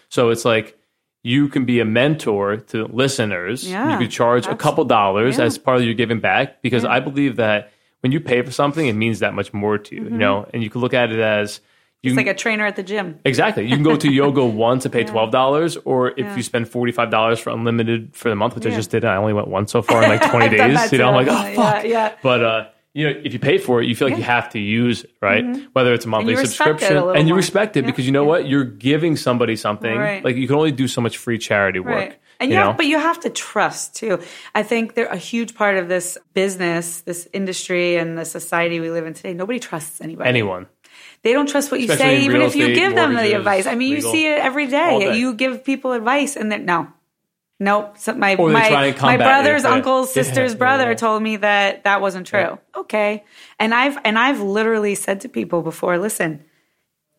Speaker 1: So it's like, you can be a mentor to listeners.
Speaker 2: Yeah,
Speaker 1: you could charge a couple dollars
Speaker 2: Yeah.
Speaker 1: as part of your giving back because I believe that when you pay for something, it means that much more to you. You know, and you can look at it as you
Speaker 2: Mm-hmm. It's
Speaker 1: can,
Speaker 2: like a trainer at the gym.
Speaker 1: exactly. You can go to yoga once and pay twelve dollars, or if you spend forty five dollars for unlimited for the month, which I just did. I only went once so far in like twenty days. You know, I'm like, oh fuck.
Speaker 2: Yeah, yeah.
Speaker 1: But uh, you know, if you pay for it, you feel like you have to use it, right? Whether it's a monthly
Speaker 2: Mm-hmm. you respect it a
Speaker 1: subscription, and you respect it
Speaker 2: Yeah.
Speaker 1: because you know what, you're giving somebody something.
Speaker 2: Right.
Speaker 1: Like you can only do so much free charity work.
Speaker 2: Right. And
Speaker 1: you
Speaker 2: you
Speaker 1: know?
Speaker 2: have, but you have to trust too. I think they're a huge part of this business, this industry, and the society we live in today. Nobody trusts anybody.
Speaker 1: anyone.
Speaker 2: They don't trust what you
Speaker 1: Especially in
Speaker 2: say, even if you give them the advice. I mean, you see it every day.
Speaker 1: day.
Speaker 2: You give people advice, and then no, nope. So my
Speaker 1: Or they try
Speaker 2: my my brother's uncle's
Speaker 1: Yeah,
Speaker 2: sister's
Speaker 1: yeah,
Speaker 2: brother
Speaker 1: yeah.
Speaker 2: told me that that wasn't true. Okay, and I've and I've literally said to people before, listen,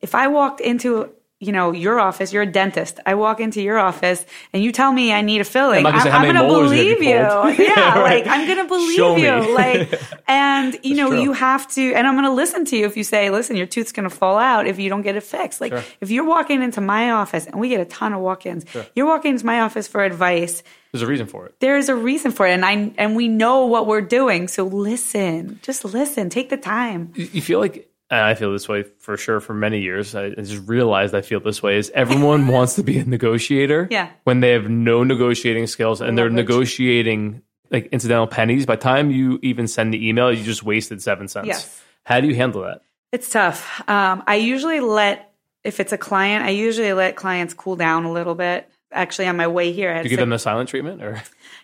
Speaker 2: if I walked into you know your office, you're a dentist. I walk into your office and you tell me I need a filling.
Speaker 1: I'm gonna
Speaker 2: I'm going to
Speaker 1: molars are gonna
Speaker 2: believe you. Yeah,
Speaker 1: Yeah, right.
Speaker 2: like I'm going to believe
Speaker 1: Show me.
Speaker 2: you. Like, and you know
Speaker 1: true.
Speaker 2: you have to, and I'm going to listen to you if you say, listen, your tooth's going to fall out if you don't get it fixed. Like
Speaker 1: Sure.
Speaker 2: if you're walking into my office and we get a ton of walk-ins, you're walking into my office for advice.
Speaker 1: There's a reason for it.
Speaker 2: There is a reason for it, and I and we know what we're doing. So listen, just listen, take the time.
Speaker 1: You feel like, and I feel this way for sure for many years. I just realized I feel this way is everyone wants to be a negotiator.
Speaker 2: Yeah.
Speaker 1: When they have no negotiating skills and they're negotiating like incidental pennies. By the time you even send the email, you just wasted seven cents.
Speaker 2: Yes.
Speaker 1: How do you handle that?
Speaker 2: It's tough. Um, I usually let, if it's a client, I usually let clients cool down a little bit. Actually, on my way here, I had
Speaker 1: Do you
Speaker 2: to
Speaker 1: give them the silent treatment or?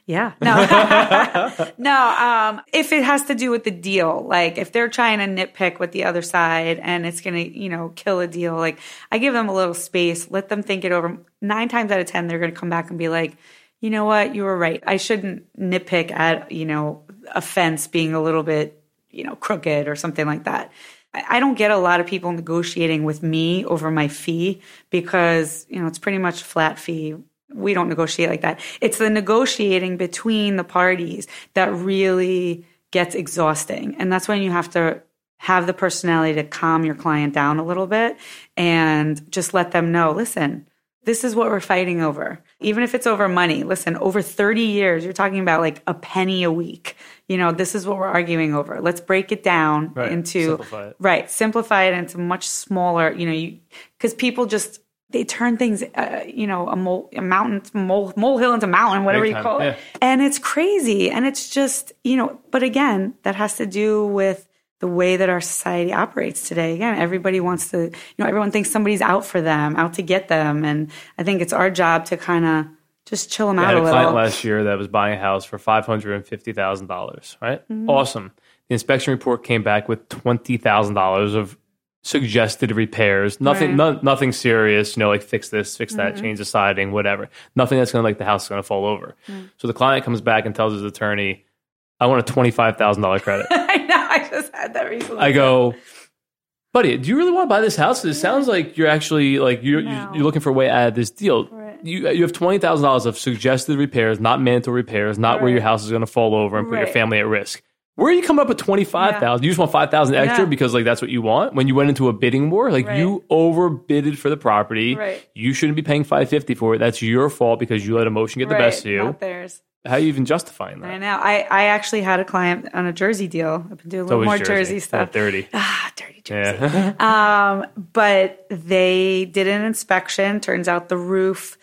Speaker 2: Yeah. No. no. Um, if it has to do with the deal, like if they're trying to nitpick with the other side and it's going to, you know, kill a deal, like I give them a little space, let them think it over. Nine times out of 10, they're going to come back and be like, you know what? You were right. I shouldn't nitpick at, you know, a fence being a little bit, you know, crooked or something like that. I I don't get a lot of people negotiating with me over my fee because, you know, it's pretty much flat fee. We don't negotiate like that. It's the negotiating between the parties that really gets exhausting. And that's when you have to have the personality to calm your client down a little bit and just let them know, listen, this is what we're fighting over. Even if it's over money, listen, over 30 years, you're talking about like a penny a week. You know, this is what we're arguing over. Let's break it down
Speaker 1: Right.
Speaker 2: into
Speaker 1: Simplify it.
Speaker 2: right, simplify it into much smaller, you know, you cuz people just they turn things, uh, you know, a, mole, a mountain, mole, molehill into mountain, whatever
Speaker 1: Big
Speaker 2: you
Speaker 1: time,
Speaker 2: call
Speaker 1: yeah.
Speaker 2: it. And it's crazy. And it's just, you know, but again, that has to do with the way that our society operates today. Again, everybody wants to, you know, everyone thinks somebody's out for them, out to get them. And I think it's our job to kind of just chill them out
Speaker 1: had
Speaker 2: a
Speaker 1: a client last year that was buying a house for five hundred and fifty thousand dollars. Right,
Speaker 2: Mm-hmm.
Speaker 1: awesome. The inspection report came back with twenty thousand dollars of suggested repairs. Nothing,
Speaker 2: Right.
Speaker 1: no, nothing serious. You know, like fix this, fix that,
Speaker 2: Mm-hmm.
Speaker 1: change the siding, whatever. Nothing that's going to like the house is going to fall over.
Speaker 2: Mm.
Speaker 1: So the client comes back and tells his attorney, "I want a twenty five thousand dollar credit."
Speaker 2: I know. I just had that recently.
Speaker 1: I go, buddy, do you really want to buy this house? It sounds like you're actually like you're
Speaker 2: No.
Speaker 1: you're looking for a way out of this deal.
Speaker 2: Right.
Speaker 1: You you have twenty thousand dollars of suggested repairs, not mandatory repairs, not where your house is going to fall over and put your family at risk. Where are you coming up with twenty five thousand? You just want five thousand extra
Speaker 2: Yeah.
Speaker 1: because like that's what you want. When you went into a bidding war, like
Speaker 2: Right.
Speaker 1: you overbidded for the property.
Speaker 2: Right.
Speaker 1: You shouldn't be paying five fifty for it. That's your fault because you let emotion get the
Speaker 2: Right,
Speaker 1: best of you.
Speaker 2: Not theirs.
Speaker 1: How are you even justifying that?
Speaker 2: I know. I, I actually had a client on a Jersey deal. I've been doing a little more
Speaker 1: Jersey.
Speaker 2: Jersey, stuff.
Speaker 1: dirty.
Speaker 2: Ah, dirty Jersey.
Speaker 1: Yeah.
Speaker 2: Um, but they did an inspection. Turns out the roof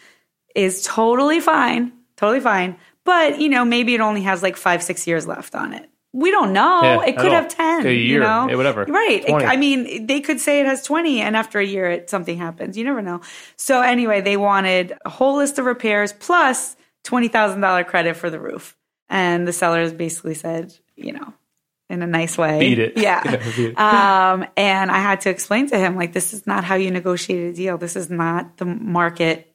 Speaker 2: is totally fine, totally fine. But you know, maybe it only has like five, six years left on it. We don't know.
Speaker 1: Yeah,
Speaker 2: it could have ten.
Speaker 1: A
Speaker 2: you know?
Speaker 1: yeah, whatever.
Speaker 2: Right. It- I mean, they could say it has twenty, and after a year, it, something happens. You never know. So anyway, they wanted a whole list of repairs plus plus twenty thousand dollar credit for the roof, and the sellers basically said, you know. In a nice way.
Speaker 1: Beat it.
Speaker 2: Yeah.
Speaker 1: Yeah, beat it.
Speaker 2: Um, and I had to explain to him, like, this is not how you negotiate a deal. This is not the market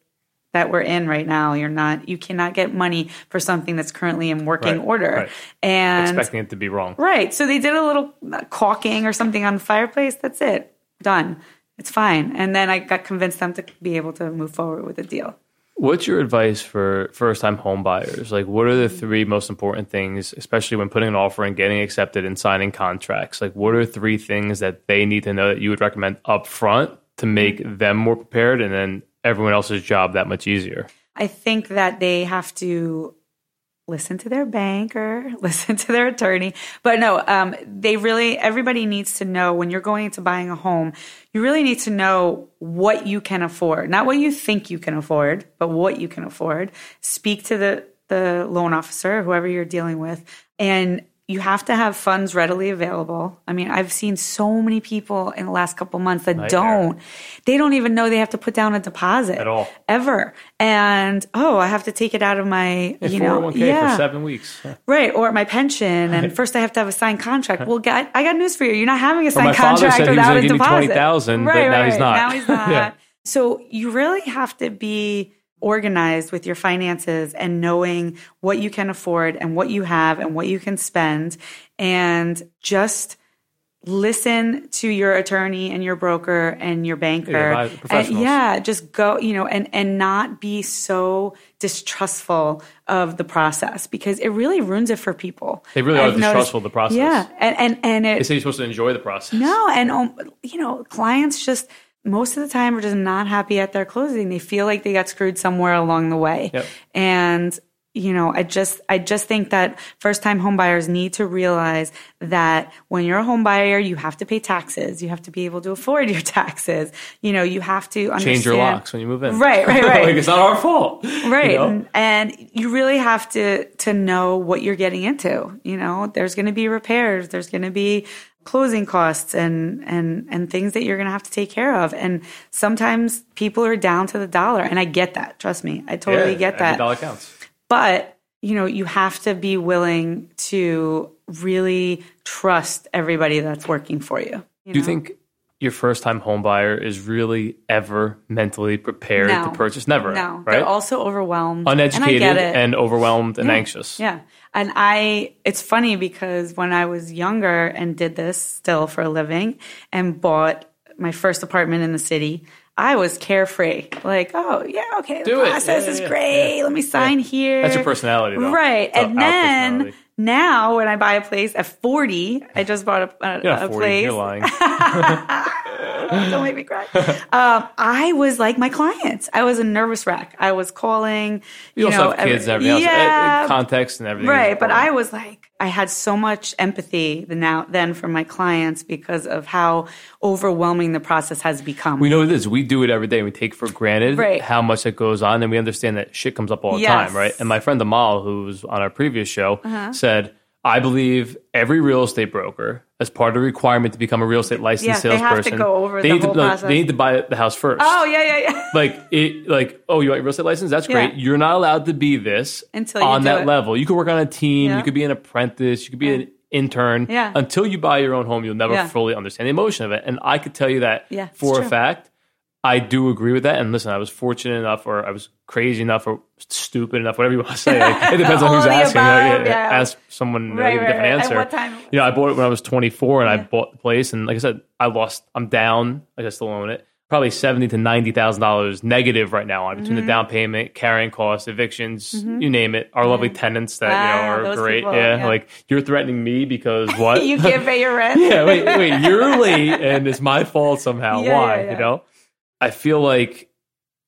Speaker 2: that we're in right now. You're not, you cannot get money for something that's currently in working
Speaker 1: Right,
Speaker 2: order.
Speaker 1: right.
Speaker 2: And
Speaker 1: Expecting it to be wrong.
Speaker 2: right. So they did a little caulking or something on the fireplace. That's it. Done. It's fine. And then I got convinced them to be able to move forward with the deal.
Speaker 1: What's your advice for first time home buyers? Like, what are the three most important things, especially when putting an offer and getting accepted and signing contracts? Like, what are three things that they need to know that you would recommend up front to make mm-hmm. them more prepared and then everyone else's job that much easier?
Speaker 2: I think that they have to listen to their banker, listen to their attorney. But no, um, they really, everybody needs to know when you're going into buying a home, you really need to know what you can afford, not what you think you can afford, but what you can afford. Speak to the, the loan officer, whoever you're dealing with, and you have to have funds readily available. I mean, I've seen so many people in the last couple months that don't. They don't even know they have to put down a deposit
Speaker 1: At all.
Speaker 2: ever. And oh, I have to take it out of my you know
Speaker 1: oh
Speaker 2: yeah
Speaker 1: for seven weeks.
Speaker 2: Right or my pension. And first I have to have a signed contract. Well, God, I got news for you. You're not having a signed contract
Speaker 1: said he was
Speaker 2: without a deposit.
Speaker 1: 20,000, but
Speaker 2: right,
Speaker 1: now
Speaker 2: right,
Speaker 1: he's not.
Speaker 2: Now he's not.
Speaker 1: Yeah.
Speaker 2: So you really have to be organized with your finances and knowing what you can afford and what you have and what you can spend and just listen to your attorney and your broker and your banker
Speaker 1: Yeah,
Speaker 2: and yeah just go you know and and not be so distrustful of the process because it really ruins it for people
Speaker 1: They really are
Speaker 2: I've noticed-
Speaker 1: distrustful of the process.
Speaker 2: yeah and and and it
Speaker 1: They say you're supposed to enjoy the process.
Speaker 2: no, and um, you know, clients just most of the time are just not happy at their closing. They feel like they got screwed somewhere along the way.
Speaker 1: Yep.
Speaker 2: And you know, I just I just think that first time home buyers need to realize that when you're a home buyer, you have to pay taxes. You have to be able to afford your taxes. You know, you have to understand
Speaker 1: Change your locks when you move in.
Speaker 2: Right, right, right.
Speaker 1: like, it's not our fault.
Speaker 2: right
Speaker 1: You know?
Speaker 2: and, and you really have to to know what you're getting into you know there's going to be repairs there's going to be closing costs and and and things that you're going to have to take care of. And sometimes people are down to the dollar and i get that trust me. I totally
Speaker 1: Yeah,
Speaker 2: get that.
Speaker 1: dollar counts.
Speaker 2: but you know you have to be willing to really trust everybody that's working for you,
Speaker 1: Do you think your first time home buyer is really ever mentally prepared
Speaker 2: No.
Speaker 1: to purchase. Never.
Speaker 2: No,
Speaker 1: Right?
Speaker 2: they're also overwhelmed,
Speaker 1: Uneducated
Speaker 2: and, I get it.
Speaker 1: and overwhelmed and anxious.
Speaker 2: Yeah. And I, it's funny because when I was younger and did this still for a living and bought my first apartment in the city, I was carefree. Like, oh, yeah, okay,
Speaker 1: Do
Speaker 2: the
Speaker 1: it.
Speaker 2: process
Speaker 1: Yeah,
Speaker 2: is
Speaker 1: yeah,
Speaker 2: great. Let me sign here.
Speaker 1: That's your personality, though.
Speaker 2: Right.
Speaker 1: It's
Speaker 2: and then. Now when I buy a place at 40, I just bought a, a,
Speaker 1: You're
Speaker 2: a
Speaker 1: 40,
Speaker 2: place.
Speaker 1: You're lying.
Speaker 2: Don't make me cry. um, I was like my clients. I was a nervous wreck. I was calling.
Speaker 1: You, also
Speaker 2: know,
Speaker 1: have kids
Speaker 2: every-
Speaker 1: everything. Uh,
Speaker 2: Yeah,
Speaker 1: uh, Context and everything.
Speaker 2: right. But. I was like, I had so much empathy now then for my clients because of how overwhelming the process has become.
Speaker 1: We know what it is. We do it every day. We take for granted
Speaker 2: Right.
Speaker 1: how much that goes on, and we understand that shit comes up all the
Speaker 2: Yes.
Speaker 1: time, right? And my friend Amal, who was on our previous show,
Speaker 2: Uh-huh.
Speaker 1: said, "I believe every real estate broker, as part of the requirement to become a real estate licensed
Speaker 2: Yeah, they have to
Speaker 1: salesperson,
Speaker 2: go over
Speaker 1: they
Speaker 2: the
Speaker 1: need
Speaker 2: whole
Speaker 1: to,
Speaker 2: process.
Speaker 1: They need to buy the house first.
Speaker 2: oh yeah, yeah, yeah.
Speaker 1: Like it, like oh, you want your real estate license? That's great.
Speaker 2: Yeah.
Speaker 1: You're not allowed to be this
Speaker 2: Until
Speaker 1: on that
Speaker 2: it.
Speaker 1: level. You could work on a team.
Speaker 2: Yeah.
Speaker 1: You could be an apprentice. You could be an intern.
Speaker 2: Yeah.
Speaker 1: Until you buy your own home, you'll never fully understand the emotion of it. And I could tell you that for a fact. I do agree with that. And listen, I was fortunate enough, or I was crazy enough, or stupid enough, whatever you want to say. Like, it depends on who's asking.
Speaker 2: above,
Speaker 1: Like,
Speaker 2: yeah.
Speaker 1: Ask someone you know,
Speaker 2: Right,
Speaker 1: give a different
Speaker 2: right. At
Speaker 1: answer.
Speaker 2: what time?
Speaker 1: You know, I bought it when I was 24, and I bought the place, and like I said, I lost. I'm down. Like I still own it. Probably seventy to ninety thousand dollars negative right now between
Speaker 2: Mm-hmm.
Speaker 1: the down payment, carrying costs, evictions, you name it. Our lovely tenants that
Speaker 2: Ah,
Speaker 1: you know are great.
Speaker 2: people,
Speaker 1: yeah,
Speaker 2: yeah.
Speaker 1: like you're threatening me because what?
Speaker 2: you can't pay your rent.
Speaker 1: yeah, wait, wait, you're late and it's my fault somehow.
Speaker 2: Yeah,
Speaker 1: Why?
Speaker 2: yeah, yeah.
Speaker 1: You know? I feel like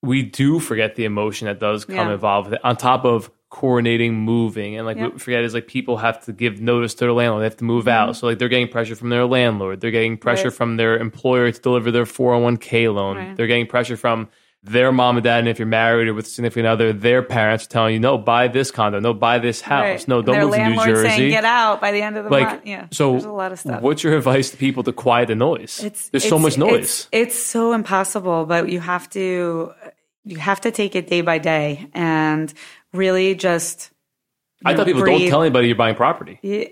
Speaker 1: we do forget the emotion that does come
Speaker 2: Yeah.
Speaker 1: involved with it. On top of coordinating moving and like
Speaker 2: Yeah.
Speaker 1: what we forget is like people have to give notice to their landlord. They have to move out. So like they're getting pressure from their landlord. They're getting pressure
Speaker 2: Mm-hmm. Right.
Speaker 1: from their employer to deliver their 401k loan.
Speaker 2: Right.
Speaker 1: They're getting pressure from their mom and dad, and if you're married or with a significant other, their parents are telling you, no, buy this condo, no, buy this house,
Speaker 2: Right.
Speaker 1: no, don't
Speaker 2: their
Speaker 1: move to New Jersey.
Speaker 2: saying get out by the end of the
Speaker 1: like,
Speaker 2: month. Yeah.
Speaker 1: so
Speaker 2: there's a lot of stuff.
Speaker 1: what's your advice to people to quiet the noise?
Speaker 2: It's
Speaker 1: There's so much noise.
Speaker 2: It's, it's so impossible, but you have to you have to take it day by day and really just.
Speaker 1: I
Speaker 2: know,
Speaker 1: tell people
Speaker 2: breathe.
Speaker 1: don't tell anybody you're buying property.
Speaker 2: Yeah.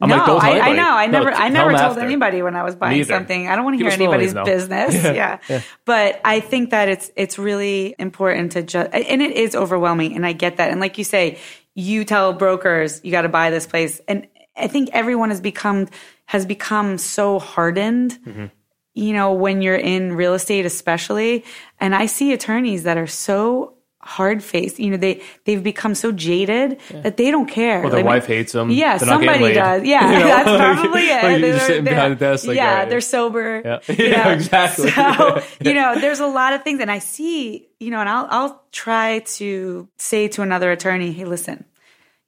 Speaker 1: I'm
Speaker 2: no,
Speaker 1: like, don't tell
Speaker 2: I, I know. I
Speaker 1: No,
Speaker 2: never, I never told
Speaker 1: after.
Speaker 2: anybody when I was buying
Speaker 1: Neither.
Speaker 2: something. I don't want to hear anybody's business.
Speaker 1: Yeah,
Speaker 2: Yeah. But I think that it's it's really important to just, and it is overwhelming, and I get that. And like you say, you tell brokers you got to buy this place, and I think everyone has become has become so hardened.
Speaker 1: Mm-hmm.
Speaker 2: You know, when you're in real estate, especially, and I see attorneys that are so hard faced. You know, they they've become so jaded that they don't care.
Speaker 1: Or their
Speaker 2: Like,
Speaker 1: wife hates them.
Speaker 2: Yeah,
Speaker 1: They're
Speaker 2: somebody
Speaker 1: laid.
Speaker 2: does. Yeah,
Speaker 1: You know?
Speaker 2: that's
Speaker 1: Like-
Speaker 2: probably it.
Speaker 1: like you're
Speaker 2: They're-
Speaker 1: just sitting
Speaker 2: they're-
Speaker 1: behind the desk like,
Speaker 2: yeah,
Speaker 1: yeah, yeah.
Speaker 2: they're sober.
Speaker 1: Yeah.
Speaker 2: you
Speaker 1: Yeah,
Speaker 2: know?
Speaker 1: exactly.
Speaker 2: So you know, there's a lot of things, and I see, you know, and I'll I'll try to say to another attorney, hey, listen,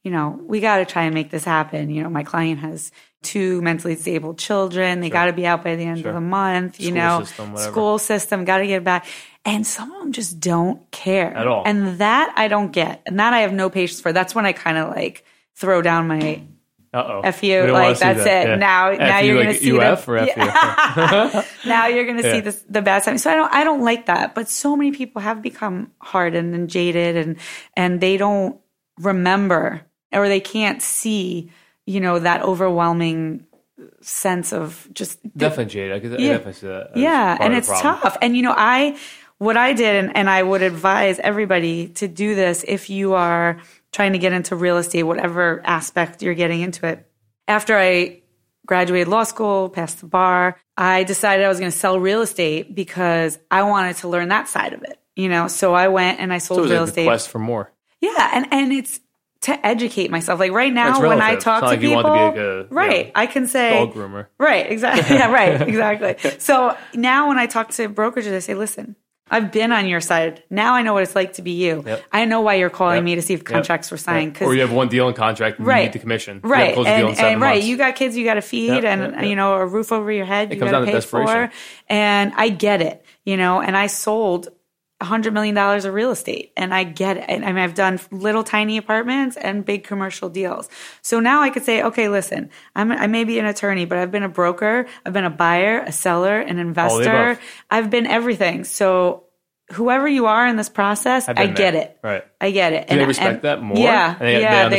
Speaker 2: you know, we got to try and make this happen. You know, my client has two mentally disabled children. They got to be out by the end of the month. You
Speaker 1: School
Speaker 2: know,
Speaker 1: system,
Speaker 2: school system, got to get back. And some of them just don't care
Speaker 1: At all.
Speaker 2: And that I don't get. And that I have no patience for. That's when I kind of like throw down my
Speaker 1: Uh-oh.
Speaker 2: F you, like, that's
Speaker 1: that.
Speaker 2: it.
Speaker 1: Yeah.
Speaker 2: Now- now
Speaker 1: you,
Speaker 2: you're
Speaker 1: like
Speaker 2: gonna see the-
Speaker 1: UF or F you?
Speaker 2: now you're going to
Speaker 1: Yeah.
Speaker 2: see this, the bad side. So I don't, I don't like that. But so many people have become hardened and jaded, and and they don't remember or they can't see, you know, that overwhelming sense of just
Speaker 1: Definitely Jade. I could I
Speaker 2: Yeah.
Speaker 1: definitely see that.
Speaker 2: yeah, and it's
Speaker 1: problem.
Speaker 2: tough. And you know, I what I did, and, and I would advise everybody to do this if you are trying to get into real estate, whatever aspect you're getting into it. After I graduated law school, passed the bar, I decided I was going to sell real estate because I wanted to learn that side of it. You know, so I went and I sold
Speaker 1: So
Speaker 2: real estate.
Speaker 1: quest for more.
Speaker 2: Yeah, and and it's to educate myself. Like right now, when I talk to
Speaker 1: like you
Speaker 2: people,
Speaker 1: want to be like a,
Speaker 2: right,
Speaker 1: know,
Speaker 2: I can say
Speaker 1: Dog groomer.
Speaker 2: Right, exactly. Yeah, right, exactly. So now when I talk to brokerages, I say, listen, I've been on your side. Now I know what it's like to be you.
Speaker 1: Yep.
Speaker 2: I know why you're calling
Speaker 1: Yep.
Speaker 2: me to see if
Speaker 1: Yep.
Speaker 2: contracts were signed.
Speaker 1: Or you have one deal in contract and you
Speaker 2: Right.
Speaker 1: need the commission.
Speaker 2: Right,
Speaker 1: close the deal in
Speaker 2: and, and right, you got kids you got to feed,
Speaker 1: Yep,
Speaker 2: and
Speaker 1: yep, yep.
Speaker 2: you know a roof over your head you
Speaker 1: comes
Speaker 2: got
Speaker 1: down
Speaker 2: to
Speaker 1: desperation.
Speaker 2: for, and I get it, you know, and I sold hundred million dollars of real estate, and I get it. I mean, I've done little tiny apartments and big commercial deals. So now I could say, okay, listen, I'm I may be an attorney, but I've been a broker, I've been a buyer, a seller, an investor. I've been everything. So whoever you are in this process, I
Speaker 1: been
Speaker 2: get it.
Speaker 1: Right.
Speaker 2: I get it.
Speaker 1: Do they respect that more?
Speaker 2: Yeah,
Speaker 1: And they-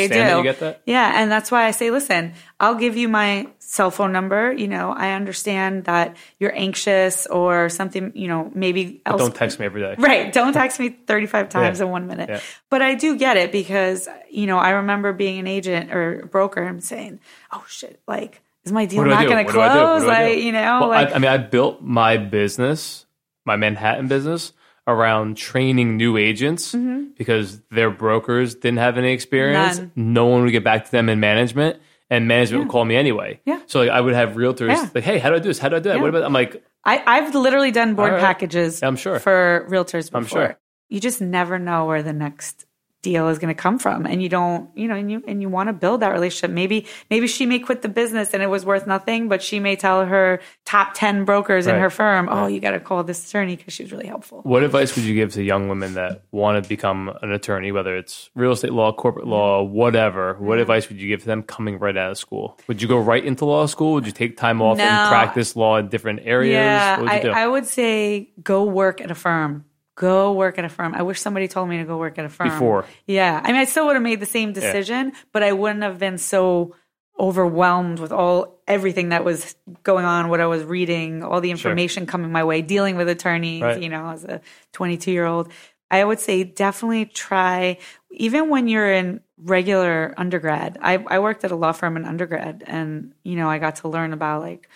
Speaker 1: they
Speaker 2: yeah, do.
Speaker 1: you get that?
Speaker 2: Yeah, and that's why I say, listen, I'll give you my cell phone number. You know, I understand that you're anxious or something. You know, maybe else.
Speaker 1: Don't text me every day.
Speaker 2: Right. Don't text me 35 times
Speaker 1: Yeah.
Speaker 2: in one minute.
Speaker 1: Yeah.
Speaker 2: But I do get it because, you know, I remember being an agent or a broker and saying, oh shit, like, is my deal
Speaker 1: do
Speaker 2: not going to
Speaker 1: What do I do? What
Speaker 2: close?
Speaker 1: do I do?
Speaker 2: Like, you know,
Speaker 1: Well,
Speaker 2: like,
Speaker 1: I, I mean, I built my business, my Manhattan business, around training new agents because their brokers didn't have any experience.
Speaker 2: Mm-hmm. None.
Speaker 1: No one would get back to them in management, and management would call me anyway.
Speaker 2: Yeah.
Speaker 1: So like, I would have realtors
Speaker 2: Yeah.
Speaker 1: like, "Hey, how do I do this? How do I do that?
Speaker 2: Yeah.
Speaker 1: What about?" I'm like,
Speaker 2: I, I've literally done board
Speaker 1: right.
Speaker 2: packages
Speaker 1: I'm sure.
Speaker 2: for realtors before.
Speaker 1: I'm sure.
Speaker 2: You just never know where the next deal is going to come from and you don't you know and you and you want to build that relationship maybe maybe she may quit the business and it was worth nothing but she may tell her top 10 brokers in her firm oh you got to call this attorney because she was really helpful
Speaker 1: what advice would you give to young women that want to become an attorney, whether it's real estate law, corporate mm-hmm. law, whatever? What mm-hmm. advice would you give to them coming right out of school? Would you go right into law school? Would you take time off
Speaker 2: No.
Speaker 1: and practice law in different areas?
Speaker 2: Yeah,
Speaker 1: what would you
Speaker 2: I? I would say go work at a firm. Go work at a firm. I wish somebody told me to go work at a firm
Speaker 1: Before.
Speaker 2: Yeah, I mean, I still would have made the same decision, but I wouldn't have been so overwhelmed with all everything that was going on, what I was reading, all the information coming my way, dealing with attorneys.
Speaker 1: Right.
Speaker 2: You know, as a 22 year old, I would say definitely try, even when you're in regular undergrad. I, I worked at a law firm in undergrad, and you know, I got to learn about like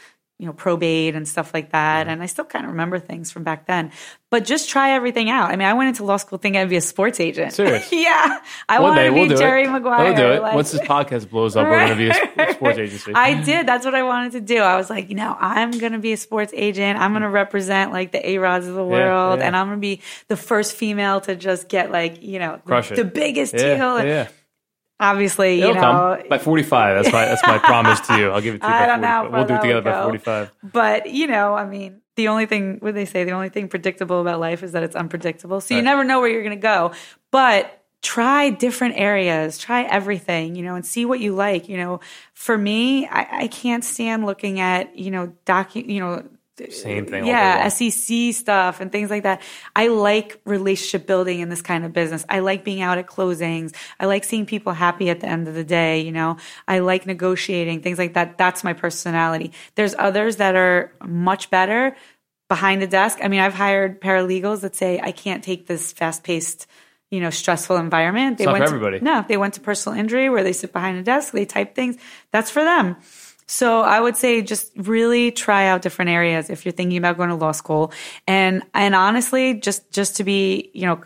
Speaker 2: you know, probate and stuff like that. And I still kind of remember things from back then. But just try everything out. I mean, I went into law school thinking I'd be a sports agent.
Speaker 1: Serious?
Speaker 2: yeah. I
Speaker 1: One
Speaker 2: wanted to be
Speaker 1: we'll do
Speaker 2: Jerry
Speaker 1: it.
Speaker 2: Maguire.
Speaker 1: We'll do it.
Speaker 2: like-
Speaker 1: Once this podcast blows up, we're going to be a sports agency.
Speaker 2: I did. That's what I wanted to do. I was like, you know, I'm going to be a sports agent. I'm going to represent like the A Rods of the world.
Speaker 1: yeah.
Speaker 2: And I'm going to be the first female to just get like, you know, the, the biggest
Speaker 1: yeah,
Speaker 2: deal.
Speaker 1: yeah.
Speaker 2: Obviously,
Speaker 1: It'll
Speaker 2: you know,
Speaker 1: come by 45. That's my that's my promise to you. I'll give it to you
Speaker 2: I
Speaker 1: by
Speaker 2: don't
Speaker 1: 45.
Speaker 2: know
Speaker 1: we'll do it together by 45.
Speaker 2: But you know, I mean, the only thing what they say, the only thing predictable about life is that it's unpredictable. So you never know where you're going to go. But try different areas, try everything, you know, and see what you like. You know, for me, I, I can't stand looking at you know docu, you know.
Speaker 1: Same thing
Speaker 2: Yeah. SEC stuff and things like that. I like relationship building in this kind of business. I like being out at closings. I like seeing people happy at the end of the day. You know, I like negotiating, things like that. That's my personality. There's others that are much better behind a desk. I mean, I've hired paralegals that say, I can't take this fast paced, you know, stressful environment. They went
Speaker 1: everybody.
Speaker 2: To, no, they went to personal injury where they sit behind a desk, they type things. That's for them. So I would say just really try out different areas if you're thinking about going to law school. And and honestly, just just to be, you know,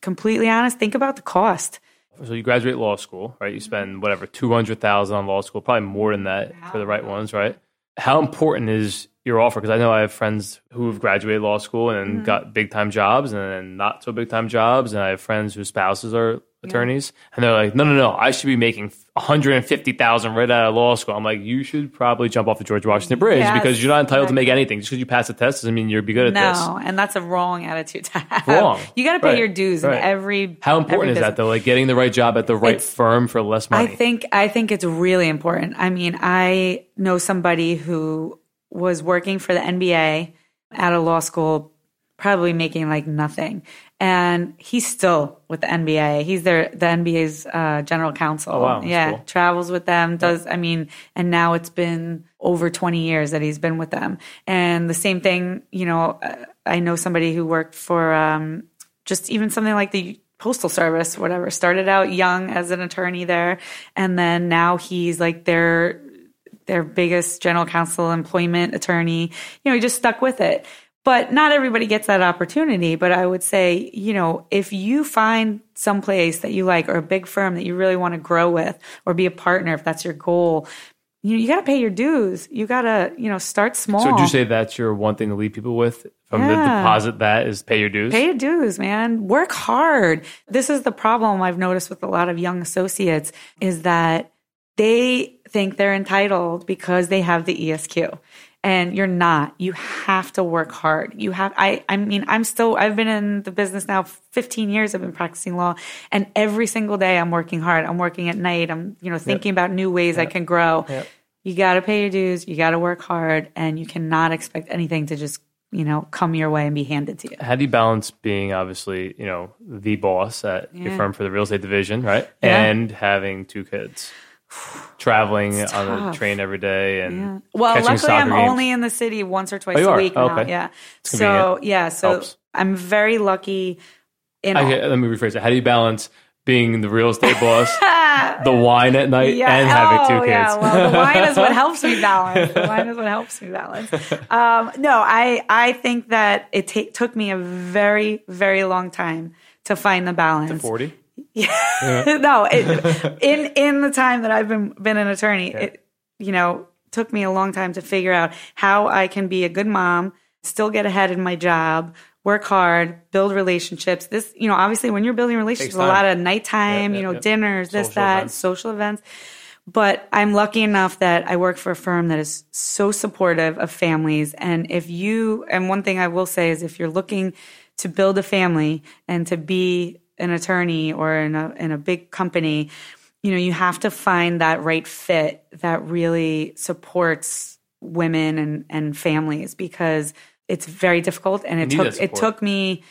Speaker 2: completely honest, think about the cost.
Speaker 1: So you graduate law school, right? You mm-hmm. spend whatever 200,000 on law school, probably more than that for the right ones, right? How important is your offer? Because I know I have friends who have graduated law school and
Speaker 2: Mm-hmm.
Speaker 1: got big time jobs and then not so big time jobs. And I have friends whose spouses are attorneys and they're like, no, no, no, I should be making 150,000 right out of law school. I'm like, you should probably jump off the George Washington Bridge
Speaker 2: Yes,
Speaker 1: because you're not entitled to make anything. Just because you pass a test doesn't mean you'll be good at this.
Speaker 2: No, and that's a wrong attitude to have.
Speaker 1: Wrong.
Speaker 2: You got to pay
Speaker 1: Right.
Speaker 2: your dues
Speaker 1: Right.
Speaker 2: in every.
Speaker 1: How important
Speaker 2: every
Speaker 1: is that though? Like getting the right job at the right
Speaker 2: It's-
Speaker 1: firm for less money.
Speaker 2: I think I think it's really important. I mean, I know somebody who was working for the NBA at a law school, probably making like nothing, and he's still with the NBA. He's their the NBA's uh, general counsel.
Speaker 1: Oh, wow.
Speaker 2: Yeah,
Speaker 1: cool.
Speaker 2: travels with them. Does I mean? And now it's been over twenty years that he's been with them. And the same thing, you know, I know somebody who worked for um, just even something like the postal service whatever started out young as an attorney there and then now he's like their their biggest general counsel employment attorney you know he just stuck with it but not everybody gets that opportunity but i would say you know if you find some place that you like or a big firm that you really want to grow with or be a partner if that's your goal you, you got to pay your dues you got to you know start small
Speaker 1: So would you say that's your one thing to leave people with from the deposit that is pay your dues?
Speaker 2: Pay your dues, man. Work hard. This is the problem I've noticed with a lot of young associates is that they think they're entitled because they have the ESQ. And you're not. You have to work hard. You have I I mean, I'm still I've been in the business now 15 years. I've been practicing law and every single day I'm working hard. I'm working at night. I'm, you know, thinking about new ways I can grow.
Speaker 1: Yep.
Speaker 2: You got to pay your dues, you got to work hard and you cannot expect anything to just you know, come your way and be handed to you.
Speaker 1: How do you balance being obviously, you know, the boss at your firm for the real estate division, right?
Speaker 2: Yeah.
Speaker 1: And having two kids, traveling on a
Speaker 2: tough.
Speaker 1: train every day and
Speaker 2: Yeah. Well, luckily I'm
Speaker 1: games.
Speaker 2: only in the city once or twice
Speaker 1: Oh,
Speaker 2: a week
Speaker 1: Oh,
Speaker 2: now. Yeah. So yeah, so
Speaker 1: Helps.
Speaker 2: I'm very lucky in
Speaker 1: Okay, let me rephrase it. How do you balance being the real estate boss, the wine at night,
Speaker 2: Yeah.
Speaker 1: and having two
Speaker 2: oh,
Speaker 1: kids?
Speaker 2: Yeah. Well, the wine is what helps me balance. The wine is what helps me balance. Um, no, I I think that it ta- took me a very very long time to find the balance.
Speaker 1: 40?
Speaker 2: no, it, in in the time that I've been been an attorney, it you know took me a long time to figure out how I can be a good mom, still get ahead in my job, work hard, build relationships. This you know obviously when you're building relationships, a lot of nighttime,
Speaker 1: Yeah,
Speaker 2: you know
Speaker 1: yeah.
Speaker 2: dinners, this
Speaker 1: Social
Speaker 2: that,
Speaker 1: events.
Speaker 2: social events. But I'm lucky enough that I work for a firm that is so supportive of families. And if you, and one thing I will say is if you're looking to build a family and to be an attorney or in a, in a big company, you know, you have to find that right fit that really supports women and, and families because it's very difficult. And it took, it took me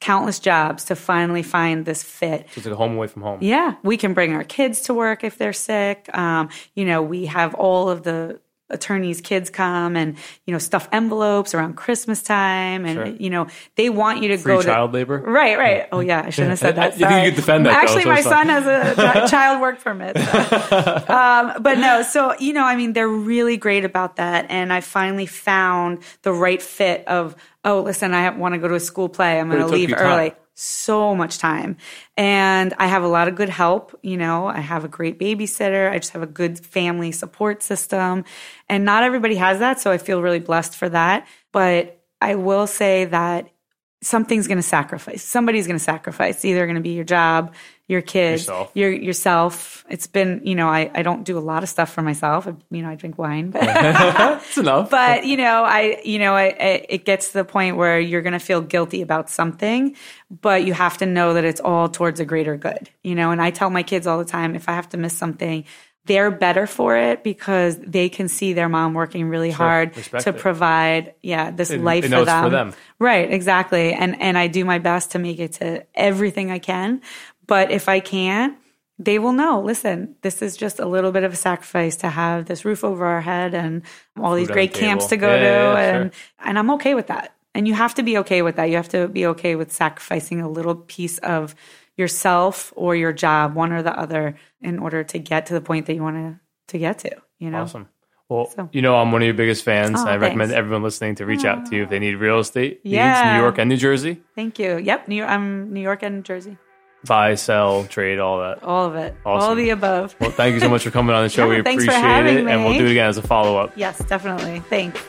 Speaker 2: countless jobs to finally find this fit.
Speaker 1: So it's like a home away from home.
Speaker 2: Yeah, we can bring our kids to work if they're sick. Um, you know, we have all of the attorneys' kids come and you know stuff envelopes around Christmas time, and
Speaker 1: Sure.
Speaker 2: you know they want you to
Speaker 1: Free
Speaker 2: go
Speaker 1: child
Speaker 2: to.
Speaker 1: labor?
Speaker 2: Right, right. Oh yeah, I shouldn't have said that.
Speaker 1: You think you could defend that, though,
Speaker 2: Actually,
Speaker 1: so
Speaker 2: my son has a chi- child work permit. so. um, but no, so you know, I mean, they're really great about that, and I finally found the right fit of. Oh, listen, I want to go to a school play. I'm going to leave
Speaker 1: early. time.
Speaker 2: So much time. And I have a lot of good help. You know, I have a great babysitter. I just have a good family support system. And not everybody has that. So I feel really blessed for that. But I will say that something's going to sacrifice. Somebody's going to sacrifice. Either going to be your job, your kids,
Speaker 1: Yourself.
Speaker 2: your yourself. It's been, you know, I, I don't do a lot of stuff for myself. I, you know, I drink wine, but
Speaker 1: That's enough.
Speaker 2: but you know i you know I, I, it gets to the point where you're going to feel guilty about something but you have to know that it's all towards a greater good you know and i tell my kids all the time if i have to miss something they're better for it because they can see their mom working really hard
Speaker 1: respect
Speaker 2: to
Speaker 1: it.
Speaker 2: provide yeah this
Speaker 1: They-
Speaker 2: life
Speaker 1: they
Speaker 2: for them.
Speaker 1: for them.
Speaker 2: right exactly and and i do my best to make it to everything i can but if i can't they will know listen this is just a little bit of a sacrifice to have this roof over our head and all these great
Speaker 1: the
Speaker 2: camps to go
Speaker 1: Yeah,
Speaker 2: to
Speaker 1: yeah, yeah,
Speaker 2: and and i'm okay with that. And you have to be okay with that. You have to be okay with sacrificing a little piece of yourself or your job one or the other in order to get to the point that you want to to get to you know?
Speaker 1: Awesome. Well,
Speaker 2: So-
Speaker 1: you know, I'm one of your biggest fans.
Speaker 2: Oh,
Speaker 1: I recommend everyone listening to reach out to you if they need real estate. Needs, New York and New Jersey.
Speaker 2: thank you. Yep new i'm new york and New jersey
Speaker 1: Buy, sell, trade, all that.
Speaker 2: all of it all
Speaker 1: Awesome.
Speaker 2: the above
Speaker 1: Well, thank you so much for coming on the show.
Speaker 2: Yeah,
Speaker 1: we appreciate it, and we'll do it again as a follow up.
Speaker 2: yes definitely thanks